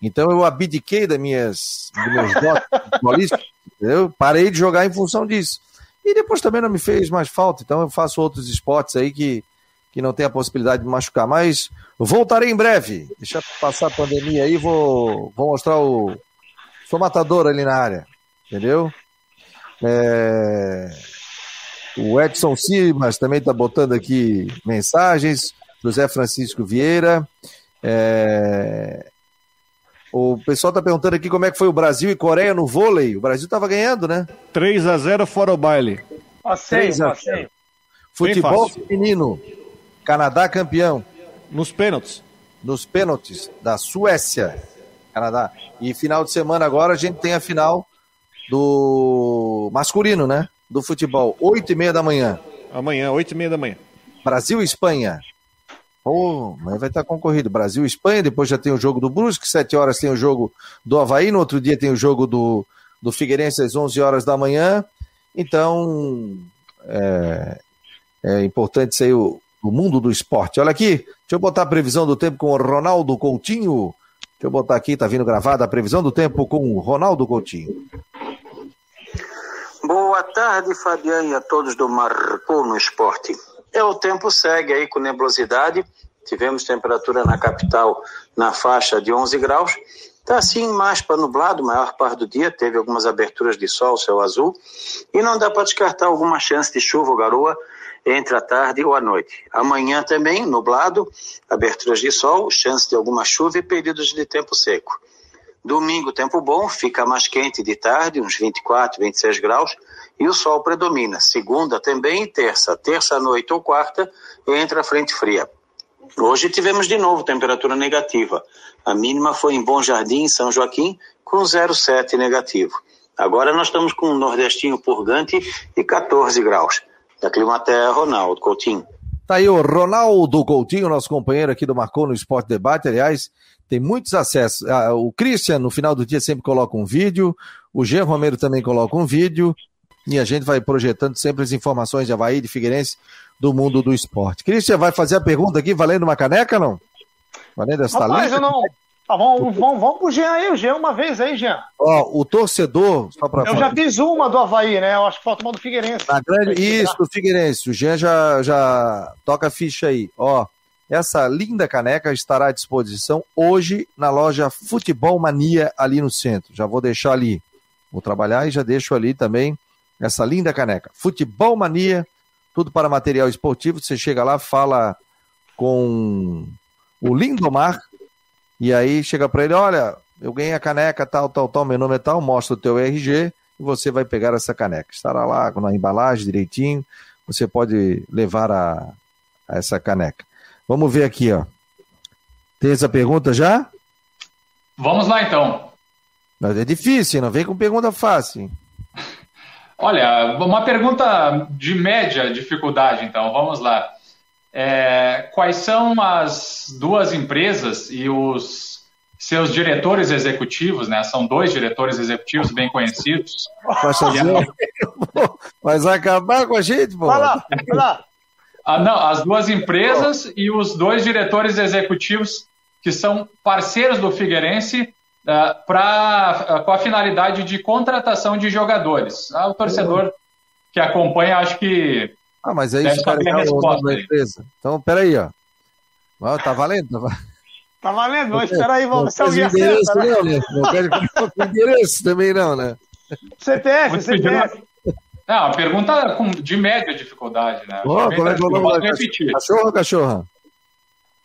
Então eu abdiquei das minhas, dos meus dotes entendeu? Parei de jogar em função disso. E depois também não me fez mais falta, então eu faço outros esportes aí que, que não tem a possibilidade de machucar. Mas voltarei em breve. Deixa passar a pandemia aí, vou, vou mostrar o. Sou matador ali na área, entendeu? É... O Edson Simas também está botando aqui mensagens. José Francisco Vieira. É... O pessoal está perguntando aqui como é que foi o Brasil e Coreia no vôlei. O Brasil estava ganhando, né? 3 a 0 fora o baile. Passeio, passeio. Futebol feminino. Canadá campeão. Nos pênaltis. Nos pênaltis da Suécia. Canadá. E final de semana agora a gente tem a final do masculino, né? Do futebol. 8 e meia da manhã. Amanhã, 8 e meia da manhã. Brasil e Espanha. Oh, mas vai estar concorrido. Brasil e Espanha, depois já tem o jogo do Brusque, 7 horas tem o jogo do Havaí, no outro dia tem o jogo do, do Figueirense às 11 horas da manhã. Então, é, é importante isso aí, o, o mundo do esporte. Olha aqui, deixa eu botar a previsão do tempo com o Ronaldo Coutinho. Deixa eu botar aqui, tá vindo gravada a previsão do tempo com o Ronaldo Coutinho. Boa tarde, Fabiano, e a todos do Marcou no Esporte. É, o tempo segue aí com nebulosidade. Tivemos temperatura na capital na faixa de 11 graus. Está assim mais para nublado, maior parte do dia. Teve algumas aberturas de sol, céu azul. E não dá para descartar alguma chance de chuva ou garoa entre a tarde ou a noite. Amanhã também, nublado, aberturas de sol, chance de alguma chuva e períodos de tempo seco. Domingo, tempo bom, fica mais quente de tarde, uns 24, 26 graus e o sol predomina. Segunda também e terça. Terça noite ou quarta entra a frente fria. Hoje tivemos de novo temperatura negativa. A mínima foi em Bom Jardim, São Joaquim, com 0,7 negativo. Agora nós estamos com um nordestinho purgante e 14 graus. Da Climaterra, Ronaldo Coutinho. Tá aí o Ronaldo Coutinho, nosso companheiro aqui do Marcou no Esporte Debate. Aliás, tem muitos acessos. Ah, o Christian, no final do dia, sempre coloca um vídeo. O Jean Romero também coloca um vídeo e a gente vai projetando sempre as informações de Havaí, de Figueirense, do mundo do esporte. Cristian, vai fazer a pergunta aqui, valendo uma caneca, não? Valendo essa Rapaz, eu não... Ah, vamos, vamos, vamos pro Jean aí, o Jean uma vez aí, Jean. Ó, o torcedor, só pra Eu falar. já fiz uma do Havaí, né? Eu acho que falta uma do Figueirense. Na grande... Isso, do Figueirense. O Jean já, já toca a ficha aí. Ó, essa linda caneca estará à disposição hoje na loja Futebol Mania ali no centro. Já vou deixar ali. Vou trabalhar e já deixo ali também essa linda caneca. Futebol Mania, tudo para material esportivo. Você chega lá, fala com o Lindomar e aí chega para ele: olha, eu ganhei a caneca, tal, tal, tal, meu nome é tal, mostra o teu RG e você vai pegar essa caneca. Estará lá na embalagem direitinho, você pode levar a, a essa caneca. Vamos ver aqui, ó. Tem essa pergunta já? Vamos lá então. Mas é difícil, não vem com pergunta fácil. Olha, uma pergunta de média dificuldade, então, vamos lá. É, quais são as duas empresas e os seus diretores executivos, né? São dois diretores executivos bem conhecidos. Mas vai acabar com a gente, pô. Vai lá, vai lá. Ah, não, as duas empresas e os dois diretores executivos que são parceiros do Figueirense uh, pra, uh, com a finalidade de contratação de jogadores. Ah, o torcedor que acompanha, acho que. Ah, mas aí isso é a resposta. Da empresa. Então, peraí, ó. Oh, tá valendo? Tá, tá valendo, mas espera aí, vamos ver se alguém acerta. Né? Não, né? Não quero endereço também, não, né? CPF, CPF. Não, a pergunta de média dificuldade, né? Oh, como é que eu vou repetir. Cachorro ou cachorra?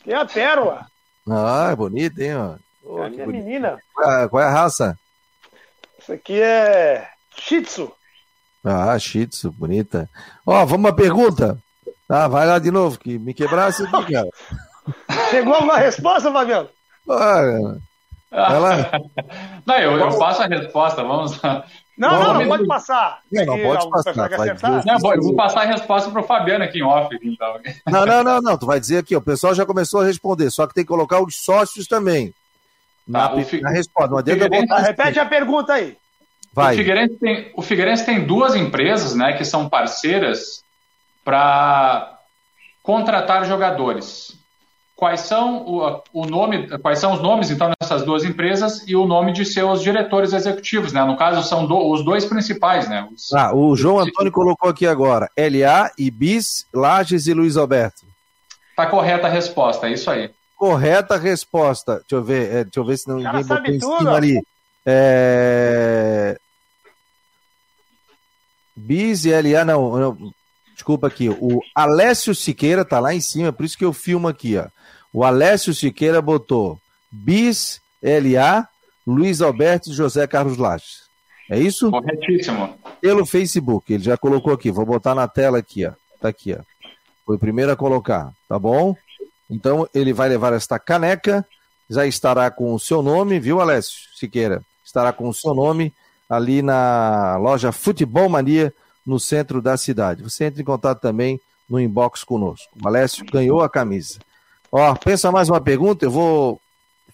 Que é a pérola. Ah, é bonito, hein, ó. Oh, é menina. Qual é, qual é, a raça? Isso aqui é Shih Tzu. Ah, Shih Tzu, bonita. Ó, vamos uma pergunta. Ah, vai lá de novo, que me quebrasse aqui, cara. Chegou uma resposta, Fabiano? Olha, vai lá. Não, eu, eu passo a resposta, vamos lá. Não, não, não, pode passar. Não, não pode passar. Não, eu vou passar a resposta para o Fabiano aqui em off. Então. Não, não, não, não. Tu vai dizer aqui, o pessoal já começou a responder, só que tem que colocar os sócios também. Na, tá, fi... na resposta. Não adianta botar... Repete a pergunta aí. Vai. O Figueirense, tem, o Figueirense tem duas empresas né, que são parceiras para contratar jogadores quais são o, o, nome, quais são os nomes então dessas duas empresas e o nome de seus diretores executivos, né? No caso são do, os dois principais, né? Os, ah, o João Antônio colocou aqui agora LA, Ibis, Lages e Luiz Alberto. Tá correta a resposta, é isso aí. Correta a resposta. Deixa eu ver, é, deixa eu ver se não ninguém botou em cima ali. É... Bis e LA, não, não, desculpa aqui. O Alessio Siqueira tá lá em cima, por isso que eu filmo aqui, ó. O Alessio Siqueira botou Bis, LA, Luiz Alberto e José Carlos Lages. É isso? Corretíssimo. Pelo Facebook, ele já colocou aqui. Vou botar na tela aqui, ó. Tá aqui, ó. Foi o primeiro a colocar, tá bom? Então ele vai levar esta caneca, já estará com o seu nome, viu, Alessio Siqueira? Estará com o seu nome ali na loja Futebol Mania, no centro da cidade. Você entra em contato também no inbox conosco. O Alessio ganhou a camisa. Ó, pensa mais uma pergunta, eu vou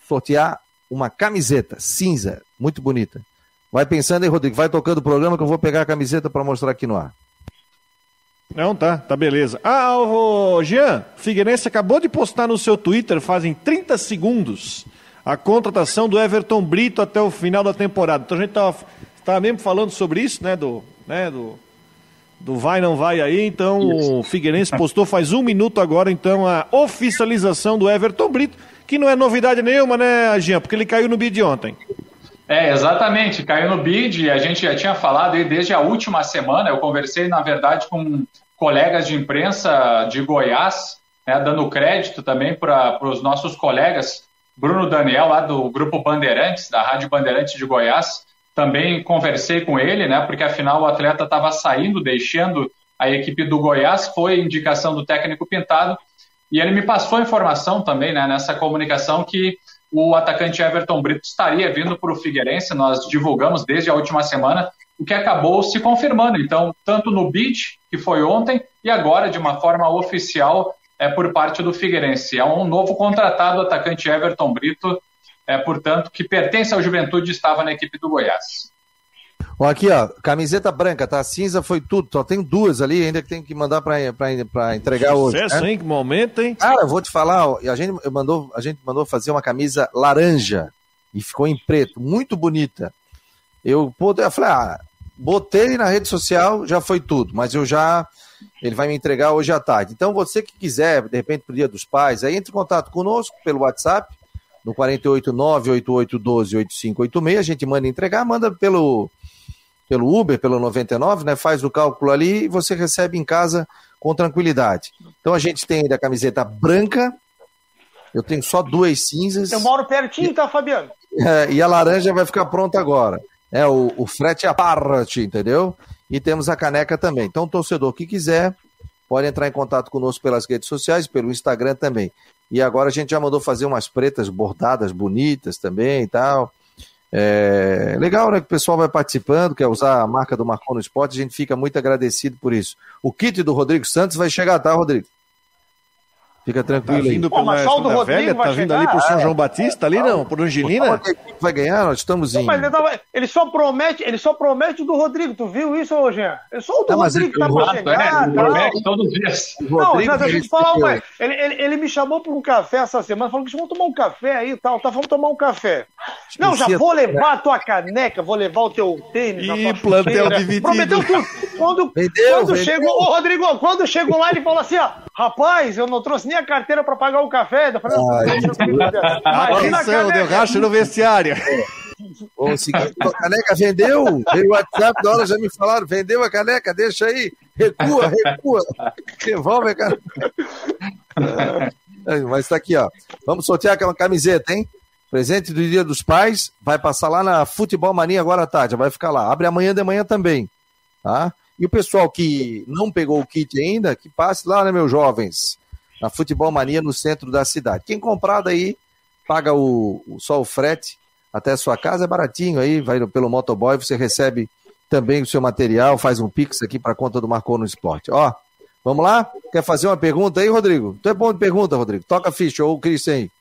sortear uma camiseta cinza, muito bonita. Vai pensando aí, Rodrigo, vai tocando o programa que eu vou pegar a camiseta para mostrar aqui no ar. Não, tá, tá beleza. Ah, o Jean, Figueirense acabou de postar no seu Twitter, fazem 30 segundos, a contratação do Everton Brito até o final da temporada. Então a gente tava, tava mesmo falando sobre isso, né, do, né, do do vai não vai aí, então Isso. o Figueirense postou faz um minuto agora, então, a oficialização do Everton Brito, que não é novidade nenhuma, né, Jean? Porque ele caiu no bid ontem. É, exatamente, caiu no bid, a gente já tinha falado aí desde a última semana, eu conversei, na verdade, com colegas de imprensa de Goiás, né, dando crédito também para os nossos colegas, Bruno Daniel, lá do Grupo Bandeirantes, da Rádio Bandeirantes de Goiás, também conversei com ele, né? Porque afinal o atleta estava saindo, deixando a equipe do Goiás, foi indicação do técnico Pintado, e ele me passou informação também, né, nessa comunicação, que o atacante Everton Brito estaria vindo para o Figueirense, nós divulgamos desde a última semana, o que acabou se confirmando. Então, tanto no BID, que foi ontem, e agora, de uma forma oficial, é por parte do Figueirense. É um novo contratado atacante Everton Brito, é, portanto, que pertence ao Juventude estava na equipe do Goiás. Ó, aqui, ó, camiseta branca, tá? Cinza foi tudo, só tem duas ali, ainda que tem que mandar para entregar Sucesso, hoje. Sucesso, né? hein? Que momento, hein? Cara, eu vou te falar, ó, a gente mandou, a gente mandou fazer uma camisa laranja e ficou em preto, muito bonita. Eu, eu falei, ah, botei na rede social, já foi tudo, mas eu já ele vai me entregar hoje à tarde. Então, você que quiser, de repente, pro Dia dos Pais, aí entre em contato conosco pelo WhatsApp, no 489-8812-8586. A gente manda entregar, manda pelo, pelo Uber, pelo 99, né? Faz o cálculo ali e você recebe em casa com tranquilidade. Então a gente tem ainda a camiseta branca. Eu tenho só duas cinzas. Eu moro pertinho, tá, Fabiano? É, e a laranja vai ficar pronta agora. É o, o frete à parte, entendeu? E temos a caneca também. Então, torcedor que quiser, pode entrar em contato conosco pelas redes sociais, pelo Instagram também. E agora a gente já mandou fazer umas pretas bordadas bonitas também e tal. É legal, né? Que o pessoal vai participando, quer usar a marca do Marcon no Esporte, a gente fica muito agradecido por isso. O kit do Rodrigo Santos vai chegar, tá, Rodrigo? Fica tranquilo tá vindo aí. Pela Pô, do Velha, tá vindo ali pro São João Batista, ali não, por Angelina? Vai ganhar, nós estamos em... Ele, tava, ele, só promete, ele só promete do Rodrigo, tu viu isso, ô Jean? É só o do Rodrigo que tá pra chegar. Né? Promete todos os dias. Não, não, deixa eu te falar, mas ele, ele, ele me chamou para um café essa semana, falou que vamos tomar um café aí e tal, tá, vamos tomar um café. Não, já vou levar a tua caneca, vou levar o teu tênis, Ih, plantel dividido. Prometeu tudo. Quando, vendeu, quando vendeu. chegou, ô Rodrigo, quando chegou lá, ele falou assim, ó, rapaz, eu não trouxe nem a carteira para pagar o café. Eu falei, Atenção, deu racha no vestiário. O seguinte, a caneca vendeu? Veio o WhatsApp da hora, já me falaram, vendeu a caneca, deixa aí, recua, recua, devolve a caneca. É, mas tá aqui, ó. Vamos sortear aquela camiseta, hein? Presente do Dia dos Pais, vai passar lá na Futebol Mania agora à tarde, vai ficar lá. Abre amanhã de manhã também. tá? E o pessoal que não pegou o kit ainda, que passe lá, né, meus jovens, na Futebol Mania no centro da cidade. Quem comprar daí, paga o, só o frete até a sua casa, é baratinho aí, vai pelo motoboy, você recebe também o seu material, faz um pix aqui para conta do Marcou no Esporte. Ó, vamos lá? Quer fazer uma pergunta aí, Rodrigo? Tu é bom de pergunta, Rodrigo. Toca a ficha, ou o Cristian aí.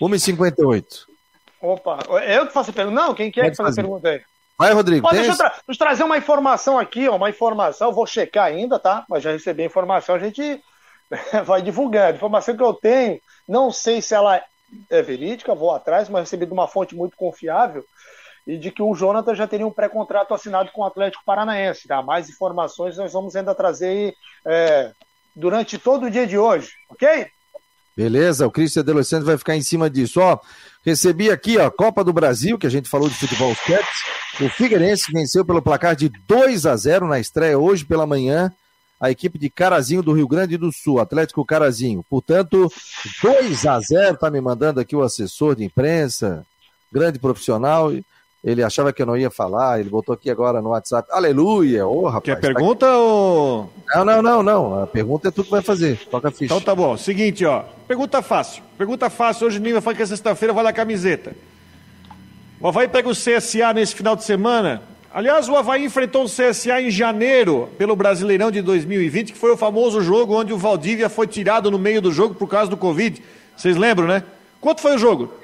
1h58. Opa, eu que faço a pergunta? Não, quem quer que faça a pergunta aí? Vai, Rodrigo. Pode, deixa eu, tra eu, trazer uma informação aqui, ó, uma informação, vou checar ainda, tá? Mas já recebi a informação, a gente vai divulgando. Informação que eu tenho, não sei se ela é verídica, vou atrás, mas recebi de uma fonte muito confiável, e de que o Jonathan já teria um pré-contrato assinado com o Atlético Paranaense. Tá? Mais informações nós vamos ainda trazer é, durante todo o dia de hoje, ok? Beleza, o Cristian De Los Santos vai ficar em cima disso. Ó, recebi aqui, ó, Copa do Brasil, que a gente falou de futebol cats. O Figueirense venceu pelo placar de 2 a 0 na estreia hoje pela manhã. A equipe de Carazinho do Rio Grande do Sul, Atlético Carazinho. Portanto, 2 a 0 tá me mandando aqui o assessor de imprensa, grande profissional. Ele achava que eu não ia falar, ele botou aqui agora no WhatsApp. Aleluia! Ô, oh, rapaz. Quer pergunta tá ou. Não, não, não, não. A pergunta é tu que vai fazer. Toca a ficha. Então tá bom. Seguinte, ó. Pergunta fácil. Pergunta fácil. Hoje nível foi que sexta-feira vale a camiseta. O Havaí pega o CSA nesse final de semana. Aliás, o Havaí enfrentou o CSA em janeiro pelo Brasileirão de 2020, que foi o famoso jogo onde o Valdívia foi tirado no meio do jogo por causa do Covid. Vocês lembram, né? Quanto foi o jogo?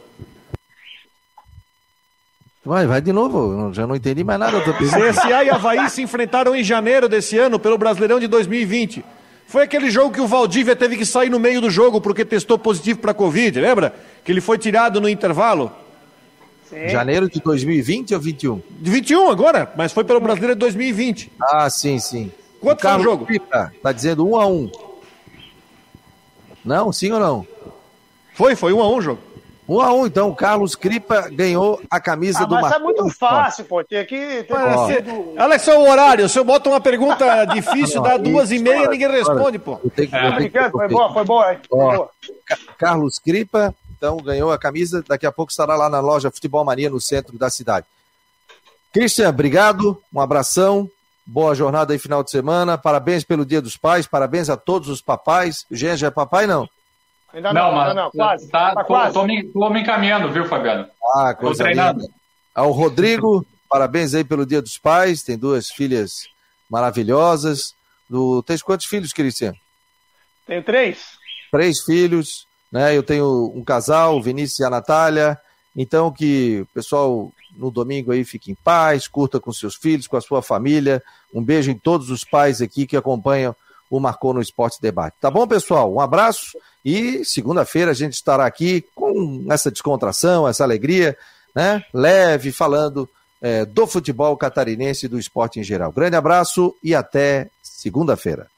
Vai, vai de novo, já não entendi mais nada. CSA e Havaí se enfrentaram em janeiro desse ano pelo Brasileirão de 2020. Foi aquele jogo que o Valdívia teve que sair no meio do jogo porque testou positivo para Covid, lembra? Que ele foi tirado no intervalo. Sim. Janeiro de 2020 ou 21? De 21 agora, mas foi pelo Brasileiro de 2020. Ah, sim, sim. Quanto foi o jogo? Pipa, tá dizendo 1 um a 1 um. Não, sim ou não? Foi, foi 1 um a 1 o jogo. 1 a 1 então, Carlos Cripa ganhou a camisa ah, do Marcos. Mas é muito fácil, pô. Tinha que. Tem Olha só o horário. Se eu boto uma pergunta difícil, dá duas e meia, ninguém responde, pô. Que, é. Foi boa, foi boa, hein? Ó, Carlos Cripa, então, ganhou a camisa. Daqui a pouco estará lá na loja Futebol Mania, no centro da cidade. Cristian, obrigado. Um abração. Boa jornada aí, final de semana. Parabéns pelo Dia dos Pais. Parabéns a todos os papais. O Jean já é papai, não? Ainda não, não, ainda não, quase. Tá, tá quase. Tô, me, tô me encaminhando, viu, Fabiano? Ah, coisa tô treinando. Linda. Ao Rodrigo, parabéns aí pelo Dia dos Pais. Tem duas filhas maravilhosas. Do... Tens quantos filhos, Cristian? Tenho três. Três filhos, né? Eu tenho um casal, o Vinícius e a Natália. Então, que o pessoal no domingo aí fique em paz, curta com seus filhos, com a sua família. Um beijo em todos os pais aqui que acompanham o Marcou no Esporte Debate. Tá bom, pessoal? Um abraço e segunda-feira a gente estará aqui com essa descontração, essa alegria, né? Leve, falando é, do futebol catarinense e do esporte em geral. Grande abraço e até segunda-feira.